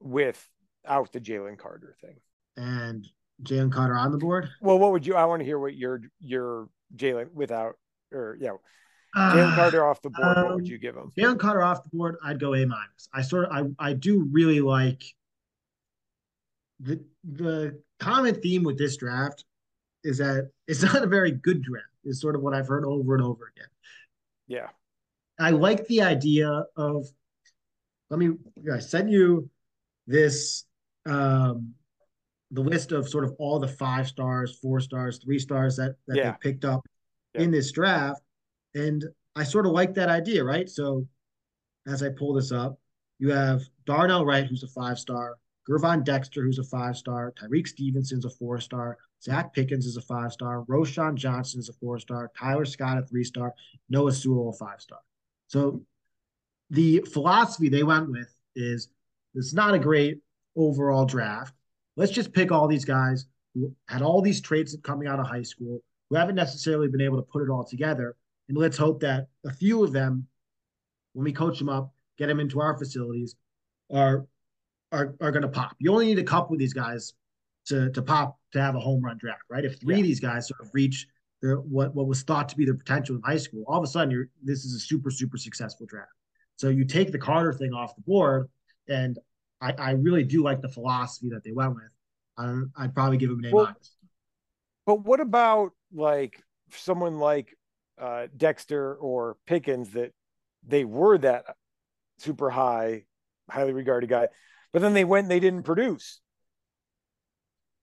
without the Jalen Carter thing. And Jalen Carter on the board. Well, what would you? I want to hear what your your Jalen without or yeah. Jalen uh, Carter off the board. Um, what would um, you give him? Jalen Carter off the board. I'd go A minus. I sort of I I do really like the the common theme with this draft is that it's [laughs] not a very good draft. Is sort of what I've heard over and over again. Yeah, I like the idea of. Let me. I sent you this um the list of sort of all the five stars, four stars, three stars that that yeah. they picked up yeah. in this draft, and I sort of like that idea, right? So, as I pull this up, you have Darnell Wright, who's a five star, Gervon Dexter, who's a five star, Tyrique Stevenson's a four star, Zacch Pickens is a five star, Roschon Johnson is a four star, Tyler Scott a three star, Noah Sewell a five star. So the philosophy they went with is it's not a great overall draft. Let's just pick all these guys who had all these traits coming out of high school who haven't necessarily been able to put it all together. And let's hope that a few of them, when we coach them up, get them into our facilities, are are, are going to pop. You only need a couple of these guys to, to pop to have a home run draft, right? If three yeah. of these guys sort of reach their what what was thought to be their potential in high school, all of a sudden you're this is a super super successful draft. So you take the Carter thing off the board, and I, I really do like the philosophy that they went with. Um, I'd probably give them an A well, minus. But what about like someone like uh, Dexter or Pickens that they were that super high, highly regarded guy, but then they went and they didn't produce.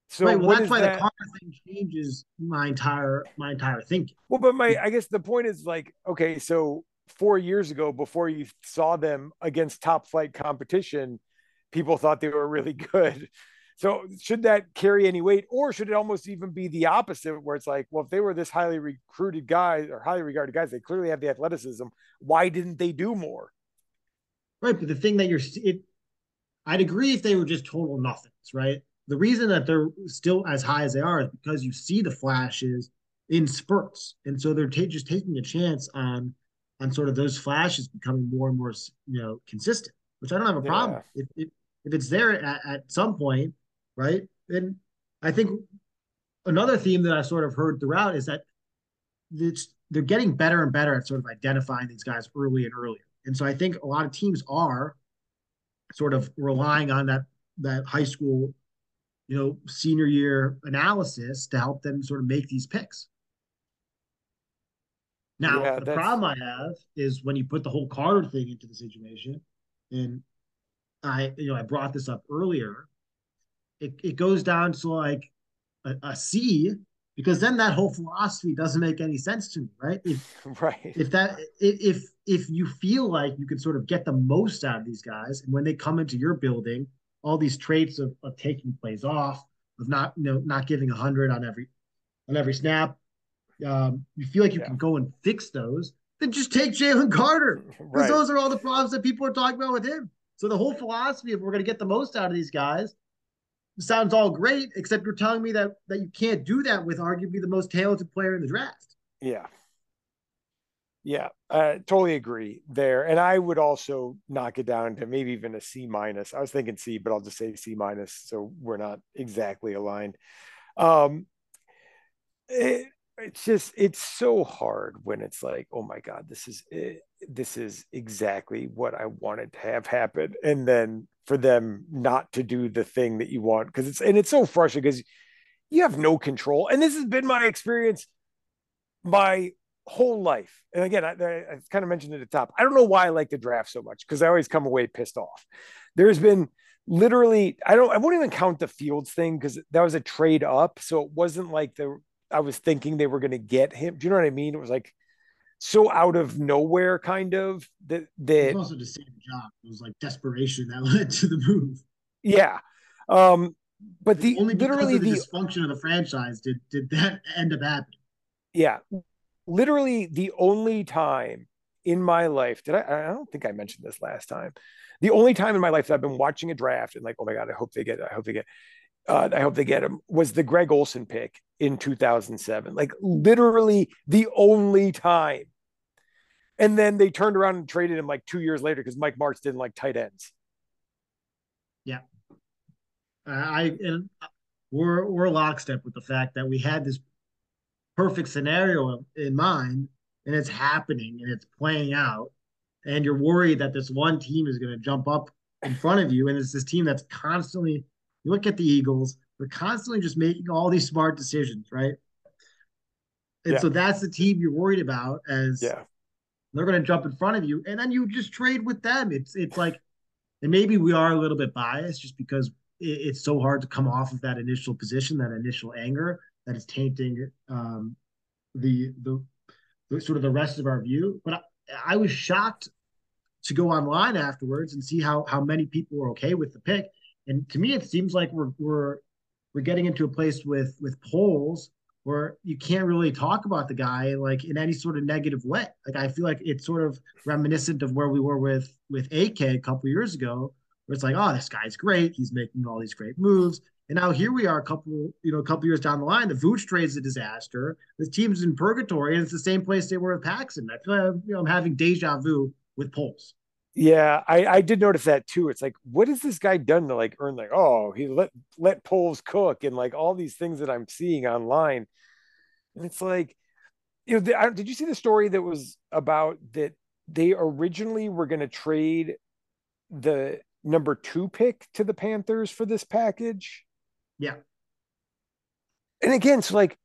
So right, well, that's why that? the Carter thing changes my entire my entire thinking. Well, but my I guess the point is like, okay, so four years ago, before you saw them against top flight competition, people thought they were really [laughs] good. So should that carry any weight, or should it almost even be the opposite, where it's like, well, if they were this highly recruited guys or highly regarded guys, they clearly have the athleticism. Why didn't they do more? Right, but the thing that you're, it, I'd agree if they were just total nothings, right? The reason that they're still as high as they are is because you see the flashes in spurts, and so they're t- just taking a chance on on sort of those flashes becoming more and more, you know, consistent. Which I don't have a problem yeah. if, if if it's there at, at some point right? And I think another theme that I sort of heard throughout is that it's they're getting better and better at sort of identifying these guys early and earlier. And so I think a lot of teams are sort of relying on that that high school, you know, senior year analysis to help them sort of make these picks. Now, yeah, the that's... problem I have is when you put the whole Carter thing into the situation, and I, you know, I brought this up earlier it, it goes down to like a, a C because then that whole philosophy doesn't make any sense to me, right? If, [laughs] right. If that if if you feel like you can sort of get the most out of these guys, and when they come into your building, all these traits of, of taking plays off, of not you know not giving a hundred on every on every snap, um, you feel like you yeah. can go and fix those, then just take Jalen Carter because right. those are all the problems that people are talking about with him. So the whole philosophy of we're going to get the most out of these guys sounds all great, except you're telling me that that you can't do that with arguably the most talented player in the draft. Yeah. Yeah, I totally agree there. And I would also knock it down to maybe even a C minus. I was thinking C, but I'll just say C minus so we're not exactly aligned. Um it, it's just it's so hard when it's like, oh my God, this is it, this is exactly what I wanted to have happen. And then for them not to do the thing that you want because it's and it's so frustrating because you have no control. And this has been my experience my whole life. And again, I, I kind of mentioned at the top. I don't know why I like the draft so much because I always come away pissed off. There's been literally I don't I won't even count the Fields thing because that was a trade up, so it wasn't like the I was thinking they were going to get him. Do you know what I mean? It was like so out of nowhere, kind of that that also save a job. It was like desperation that [laughs] led to the move. Yeah, um, but the only literally the, the dysfunction of the franchise did did that end up happening. Yeah, literally the only time in my life did I? I don't think I mentioned this last time. The only time in my life that I've been watching a draft and like, oh my god, I hope they get, I hope they get, uh, I hope they get him was the Greg Olsen pick in 2007. Like literally the only time. And then they turned around and traded him like two years later because Mike Martz didn't like tight ends. Yeah. I and we're we're lockstep with the fact that we had this perfect scenario in mind and it's happening and it's playing out and you're worried that this one team is going to jump up in front of you and it's this team that's constantly you look at the Eagles, they're constantly just making all these smart decisions, right? And yeah. so that's the team you're worried about as yeah. they're going to jump in front of you, and then you just trade with them. It's it's like, and maybe we are a little bit biased just because it, it's so hard to come off of that initial position, that initial anger that is tainting um, the, the the sort of the rest of our view. But I, I was shocked to go online afterwards and see how how many people were okay with the pick And to me, it seems like we're we're we're getting into a place with with Poles where you can't really talk about the guy like in any sort of negative way. Like I feel like it's sort of reminiscent of where we were with with AK a couple years ago, where it's like, oh, this guy's great. He's making all these great moves. And now here we are, a couple, you know, a couple years down the line. The Vooch trade is a disaster. The team's in purgatory, and it's the same place they were with Paxton. I feel like you know I'm having deja vu with Poles. Yeah, I, I did notice that too. It's like, what has this guy done to like earn like, oh, he let let Poles cook and like all these things that I'm seeing online, and it's like, you know, the, did you see the story that was about that they originally were going to trade the number two pick to the Panthers for this package? Yeah. And again, so like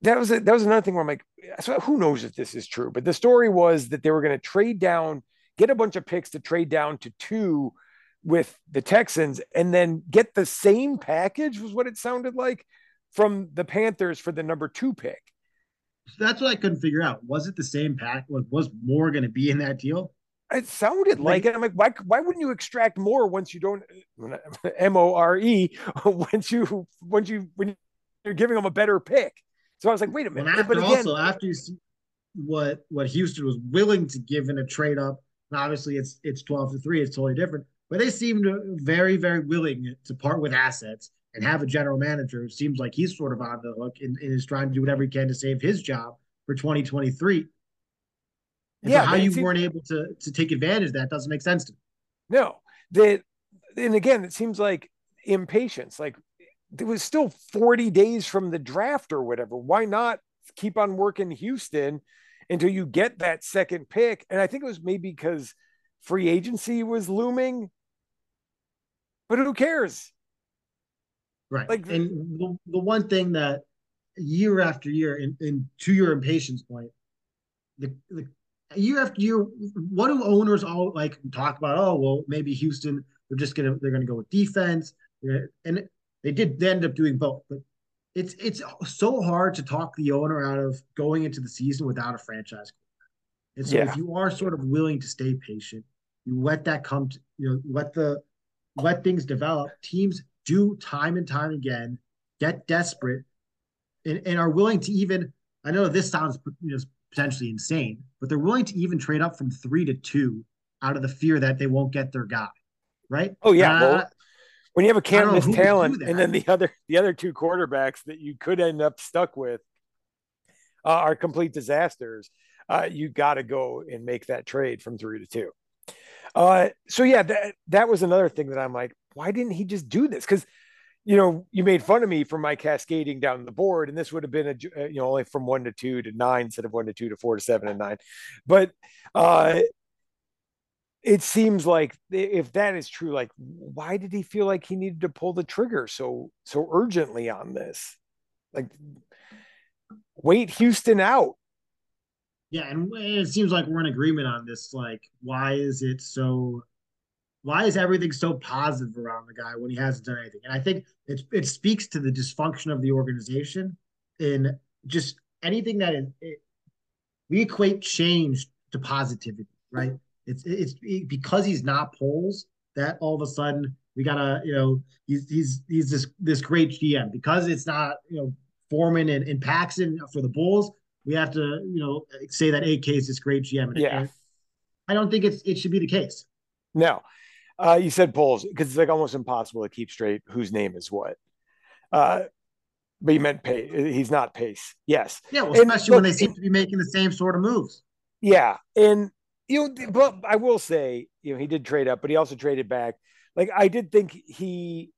that was a, that was another thing where I'm like, so who knows if this is true? But the story was that they were going to trade down, get a bunch of picks to trade down to two with the Texans, and then get the same package was what it sounded like from the Panthers for the number two pick. So that's what I couldn't figure out. Was it the same pack? Was, was more going to be in that deal? It sounded like, like it. I'm like, why, why wouldn't you extract more once you don't [laughs] M O R E [laughs] once you once you when you're giving them a better pick? So I was like, wait a minute. Well, after, but again, also after you see what what Houston was willing to give in a trade up, and obviously it's it's 12 to 3, it's totally different. But they seemed very, very willing to part with assets and have a general manager who seems like he's sort of on the hook and, and is trying to do whatever he can to save his job for 2023. And yeah, so how you seems, weren't able to to take advantage of that doesn't make sense to me. No, that and again, it seems like impatience. Like it was still 40 days from the draft or whatever. Why not keep on working Houston until you get that second pick? And I think it was maybe because free agency was looming. But who cares? Right. Like and the, the one thing that year after year, and, and to your impatience point, the, the year after year, what do owners all like talk about? Oh, well, maybe Houston, they're just gonna they're gonna go with defense. And they did they ended up doing both, but it's it's so hard to talk the owner out of going into the season without a franchise. And so yeah. if you are sort of willing to stay patient, you let that come to you know, let the let things develop. Teams do time and time again get desperate and, and are willing to even I know this sounds you know, potentially insane, but they're willing to even trade up from three to two out of the fear that they won't get their guy. Right? Oh yeah. Uh, well, when you have a canvas talent and then the other the other two quarterbacks that you could end up stuck with uh, are complete disasters, uh, you got to go and make that trade from three to two. Uh, so yeah, that that was another thing that I'm like, why didn't he just do this? Because you know, you made fun of me for my cascading down the board, and this would have been a uh, you know only from one to two to nine instead of one to two to four to seven and nine. But uh, it seems like if that is true, like why did he feel like he needed to pull the trigger so so urgently on this? Like, wait Houston out. Yeah, and it seems like we're in agreement on this. Like, why is it so why is everything so positive around the guy when he hasn't done anything? And I think it it speaks to the dysfunction of the organization in just anything that is it, we equate change to positivity, right? It's it's because he's not Poles that all of a sudden we gotta you know he's he's he's this this great GM because it's not you know Forman and, and Paxton for the Bulls. We have to you know say that AK is this great GM. yeah, I don't think it's it should be the case. No, uh, you said Poles because it's like almost impossible to keep straight whose name is what. Uh, but you meant pace. He's not pace. Yes. Yeah, well, especially and, when they seem to be making the same sort of moves. Yeah, and you know, but I will say, you know, he did trade up, but he also traded back. Like I did think he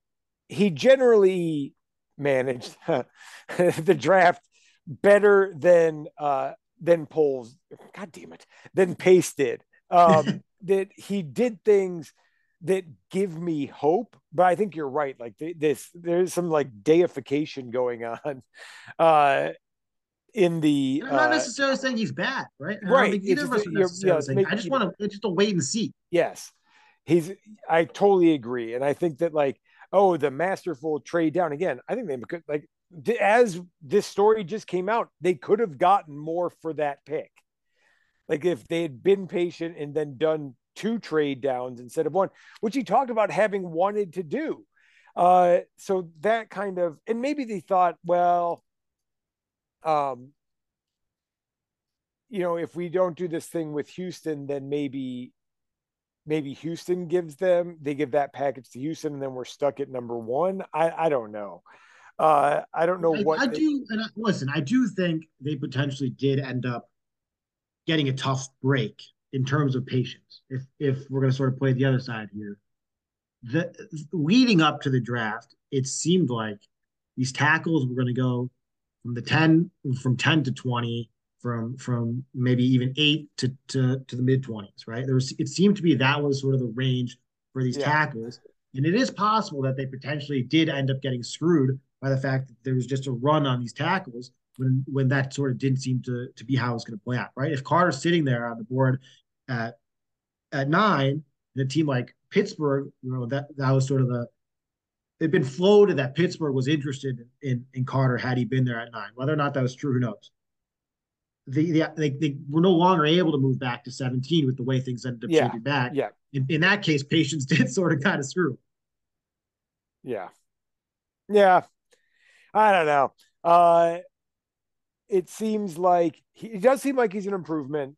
he generally managed [laughs] the draft better than uh than Poles. God damn it, than Pace did. Um, [laughs] that he did things that give me hope but i think you're right like this there's some like deification going on uh in the i'm not uh, necessarily saying he's bad right? I right either of us are necessarily saying, i just want to just a wait and see. Yes. He's i totally agree. And i think that like oh the masterful trade down. Again i think they could like as this story just came out they could have gotten more for that pick. Like if they had been patient and then done two trade downs instead of one, which he talked about having wanted to do. Uh, so that kind of, and maybe they thought, well, um, you know, if we don't do this thing with Houston, then maybe maybe Houston gives them they give that package to Houston and then we're stuck at number one. I I don't know. Uh, I don't know I, what I they, do. And I, listen, I do think they potentially did end up getting a tough break in terms of patience. If if we're going to sort of play the other side here, the leading up to the draft, it seemed like these tackles were going to go from the ten from ten to twenty from from maybe even eight to to, to the mid 20s right? There was it seemed to be that was sort of the range for these yeah. tackles. And it is possible that they potentially did end up getting screwed by the fact that there was just a run on these tackles when when that sort of didn't seem to to be how it was going to play out right? If carter's sitting there on the board at at nine and a team like pittsburgh you know that that was sort of the it'd been floated that pittsburgh was interested in, in, carter had he been there at nine whether or not that was true who knows they, they, they were no longer able to move back to 17 with the way things ended up yeah. shaping back. Yeah. In, in that case, patience [laughs] did sort of kind of screw. Yeah. Yeah. I don't know. Uh, it seems like he it does seem like he's an improvement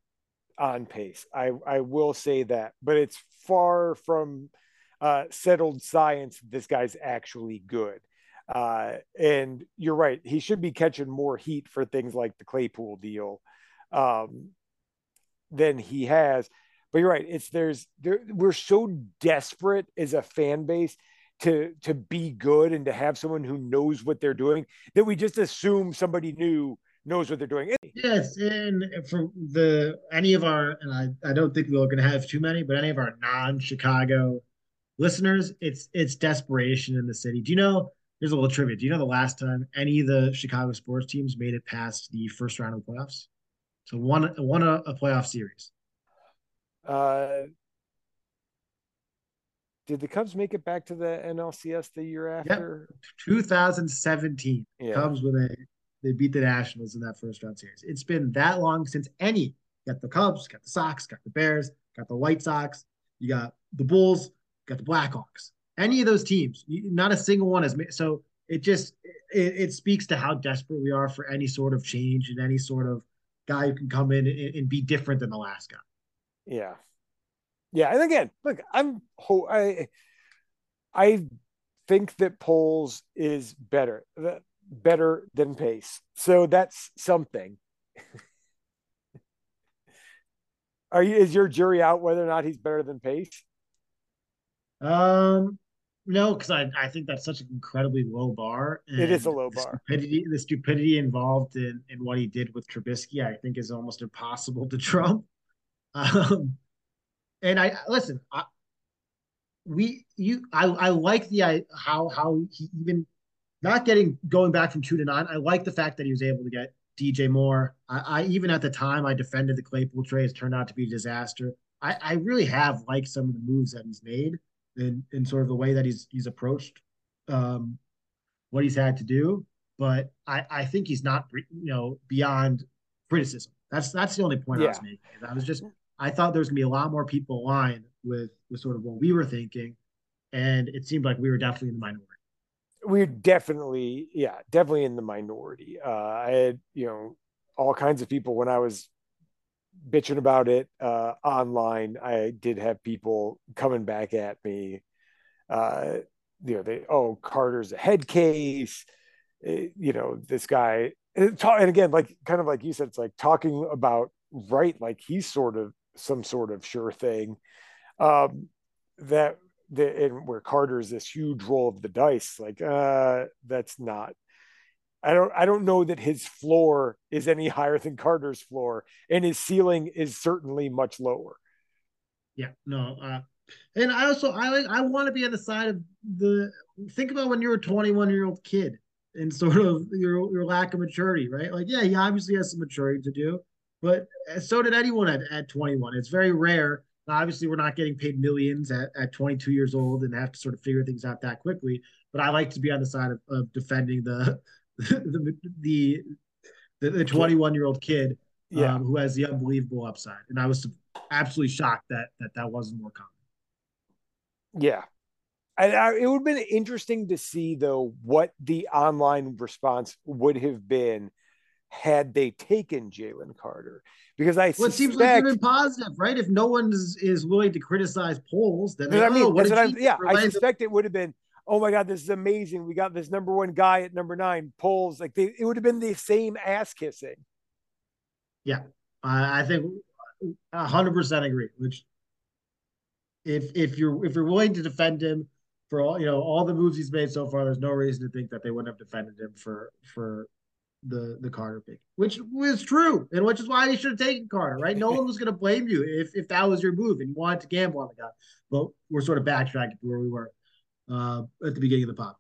on pace. I, I will say that, but it's far from uh, settled science. This guy's actually good. Uh, and you're right, he should be catching more heat for things like the Claypool deal um, than he has. But you're right, it's there's there, we're so desperate as a fan base to to be good and to have someone who knows what they're doing that we just assume somebody new knows what they're doing. Yes, and from the any of our and I, I don't think we're going to have too many, but any of our non-Chicago listeners, it's it's desperation in the city. Do you know Here's a little trivia. Do you know the last time any of the Chicago sports teams made it past the first round of the playoffs? So one won a, a playoff series. Uh, did the Cubs make it back to the NLCS the year after? Yep. 2017. Yeah. Cubs with a they beat the Nationals in that first round series. It's been that long since any. Got the Cubs, got the Sox, got the Bears, got the White Sox, you got the Bulls, got the Blackhawks any of those teams. Not a single one has made. So it just it, it, speaks to how desperate we are for any sort of change and any sort of guy who can come in and, and be different than the last guy. Yeah, yeah. And again, look, I'm I I think that Poles is better better than Pace. So that's something. [laughs] Are you is your jury out whether or not he's better than Pace? Um, no, because I, I think that's such an incredibly low bar. it is a low bar. Stupidity, the stupidity involved in, in what he did with Trubisky, I think, is almost impossible to trump. [laughs] Um, and I listen, I, we you I I like the I, how how he even not getting going back from two to nine. I like the fact that he was able to get DJ Moore. I, I even at the time I defended the Claypool trade. It's turned out to be a disaster. I, I really have liked some of the moves that he's made in, in sort of the way that he's he's approached um, what he's had to do. But I, I think he's not you know beyond criticism. That's that's the only point yeah. I was making. I was just I thought there was gonna be a lot more people aligned with with sort of what we were thinking, and it seemed like we were definitely in the minority. We're definitely yeah definitely in the minority. Uh, I had you know all kinds of people when I was bitching about it uh, online, I did have people coming back at me. Uh, you know, they oh Carter's a head case. It, eh, you know, this guy and, talk, and again, like kind of like you said, it's like talking about right, like he's sort of some sort of sure thing. Um, that the and where Carter's this huge roll of the dice, like uh, that's not I don't I don't know that his floor is any higher than Carter's floor, and his ceiling is certainly much lower. Yeah, no, uh, and I also I like I want to be on the side of the think about when you're a 21 year old kid and sort of your your lack of maturity, right? Like, yeah, he obviously has some maturity to do, but so did anyone at, at 21. It's very rare. Obviously, we're not getting paid millions at, at 22 years old and have to sort of figure things out that quickly. But I like to be on the side of, of defending the [laughs] the the the 21 year old kid yeah. um, who has the unbelievable upside. And I was absolutely shocked that that that wasn't more common. Yeah. And I, it would have been interesting to see, though, what the online response would have been had they taken Jalen Carter. Because I well, suspect, it seems like been positive, right? If no one is, is willing to criticize Poles, then they, I mean, oh, what I, yeah, I suspect it would have been, oh my God, this is amazing. We got this number one guy at number nine, Poles. Like they, it would have been the same ass kissing. Yeah, I think hundred percent agree. Which, if if you're if you're willing to defend him for all you know all the moves he's made so far, there's no reason to think that they wouldn't have defended him for for the the Carter pick, which was true, and which is why he should have taken Carter. Right? No one was going to blame you if if that was your move and you wanted to gamble on the guy. But we're sort of backtracking to where we were uh, at the beginning of the pod.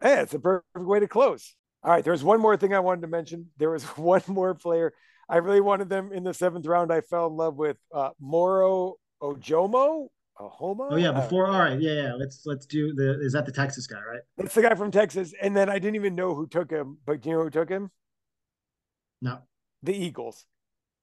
Hey, it's a perfect way to close. All right, there's one more thing I wanted to mention. There was [laughs] one more player I really wanted them in the seventh round. I fell in love with uh, Moro Ojomo. Homo? Oh yeah, before all right, yeah, yeah. Let's let's do the is that the Texas guy, right? That's the guy from Texas. And then I didn't even know who took him, but do you know who took him? No. The Eagles.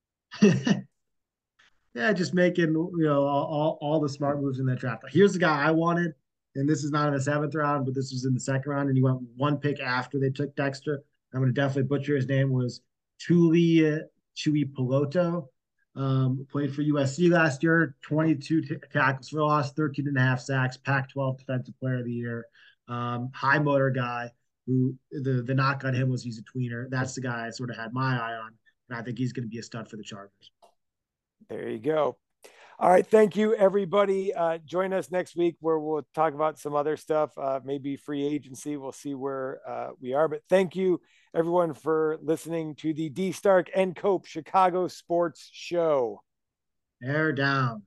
[laughs] yeah, just making you know all, all, all the smart moves in that draft. Here's the guy I wanted, and this is not in the seventh round, but this was in the second round, and he went one pick after they took Dexter. I'm gonna definitely butcher his name was Tuli Chewy Piloto. Um, played for USC last year, 22 t- tackles for loss, 13 and a half sacks, Pac 12 Defensive Player of the Year. Um, high motor guy who the, the knock on him was he's a tweener. That's the guy I sort of had my eye on. And I think he's going to be a stud for the Chargers. There you go. All right. Thank you, everybody. Uh, join us next week where we'll talk about some other stuff, uh, maybe free agency. We'll see where uh, we are. But thank you, everyone, for listening to the D Stark and Cope Chicago Sports Show. Air down.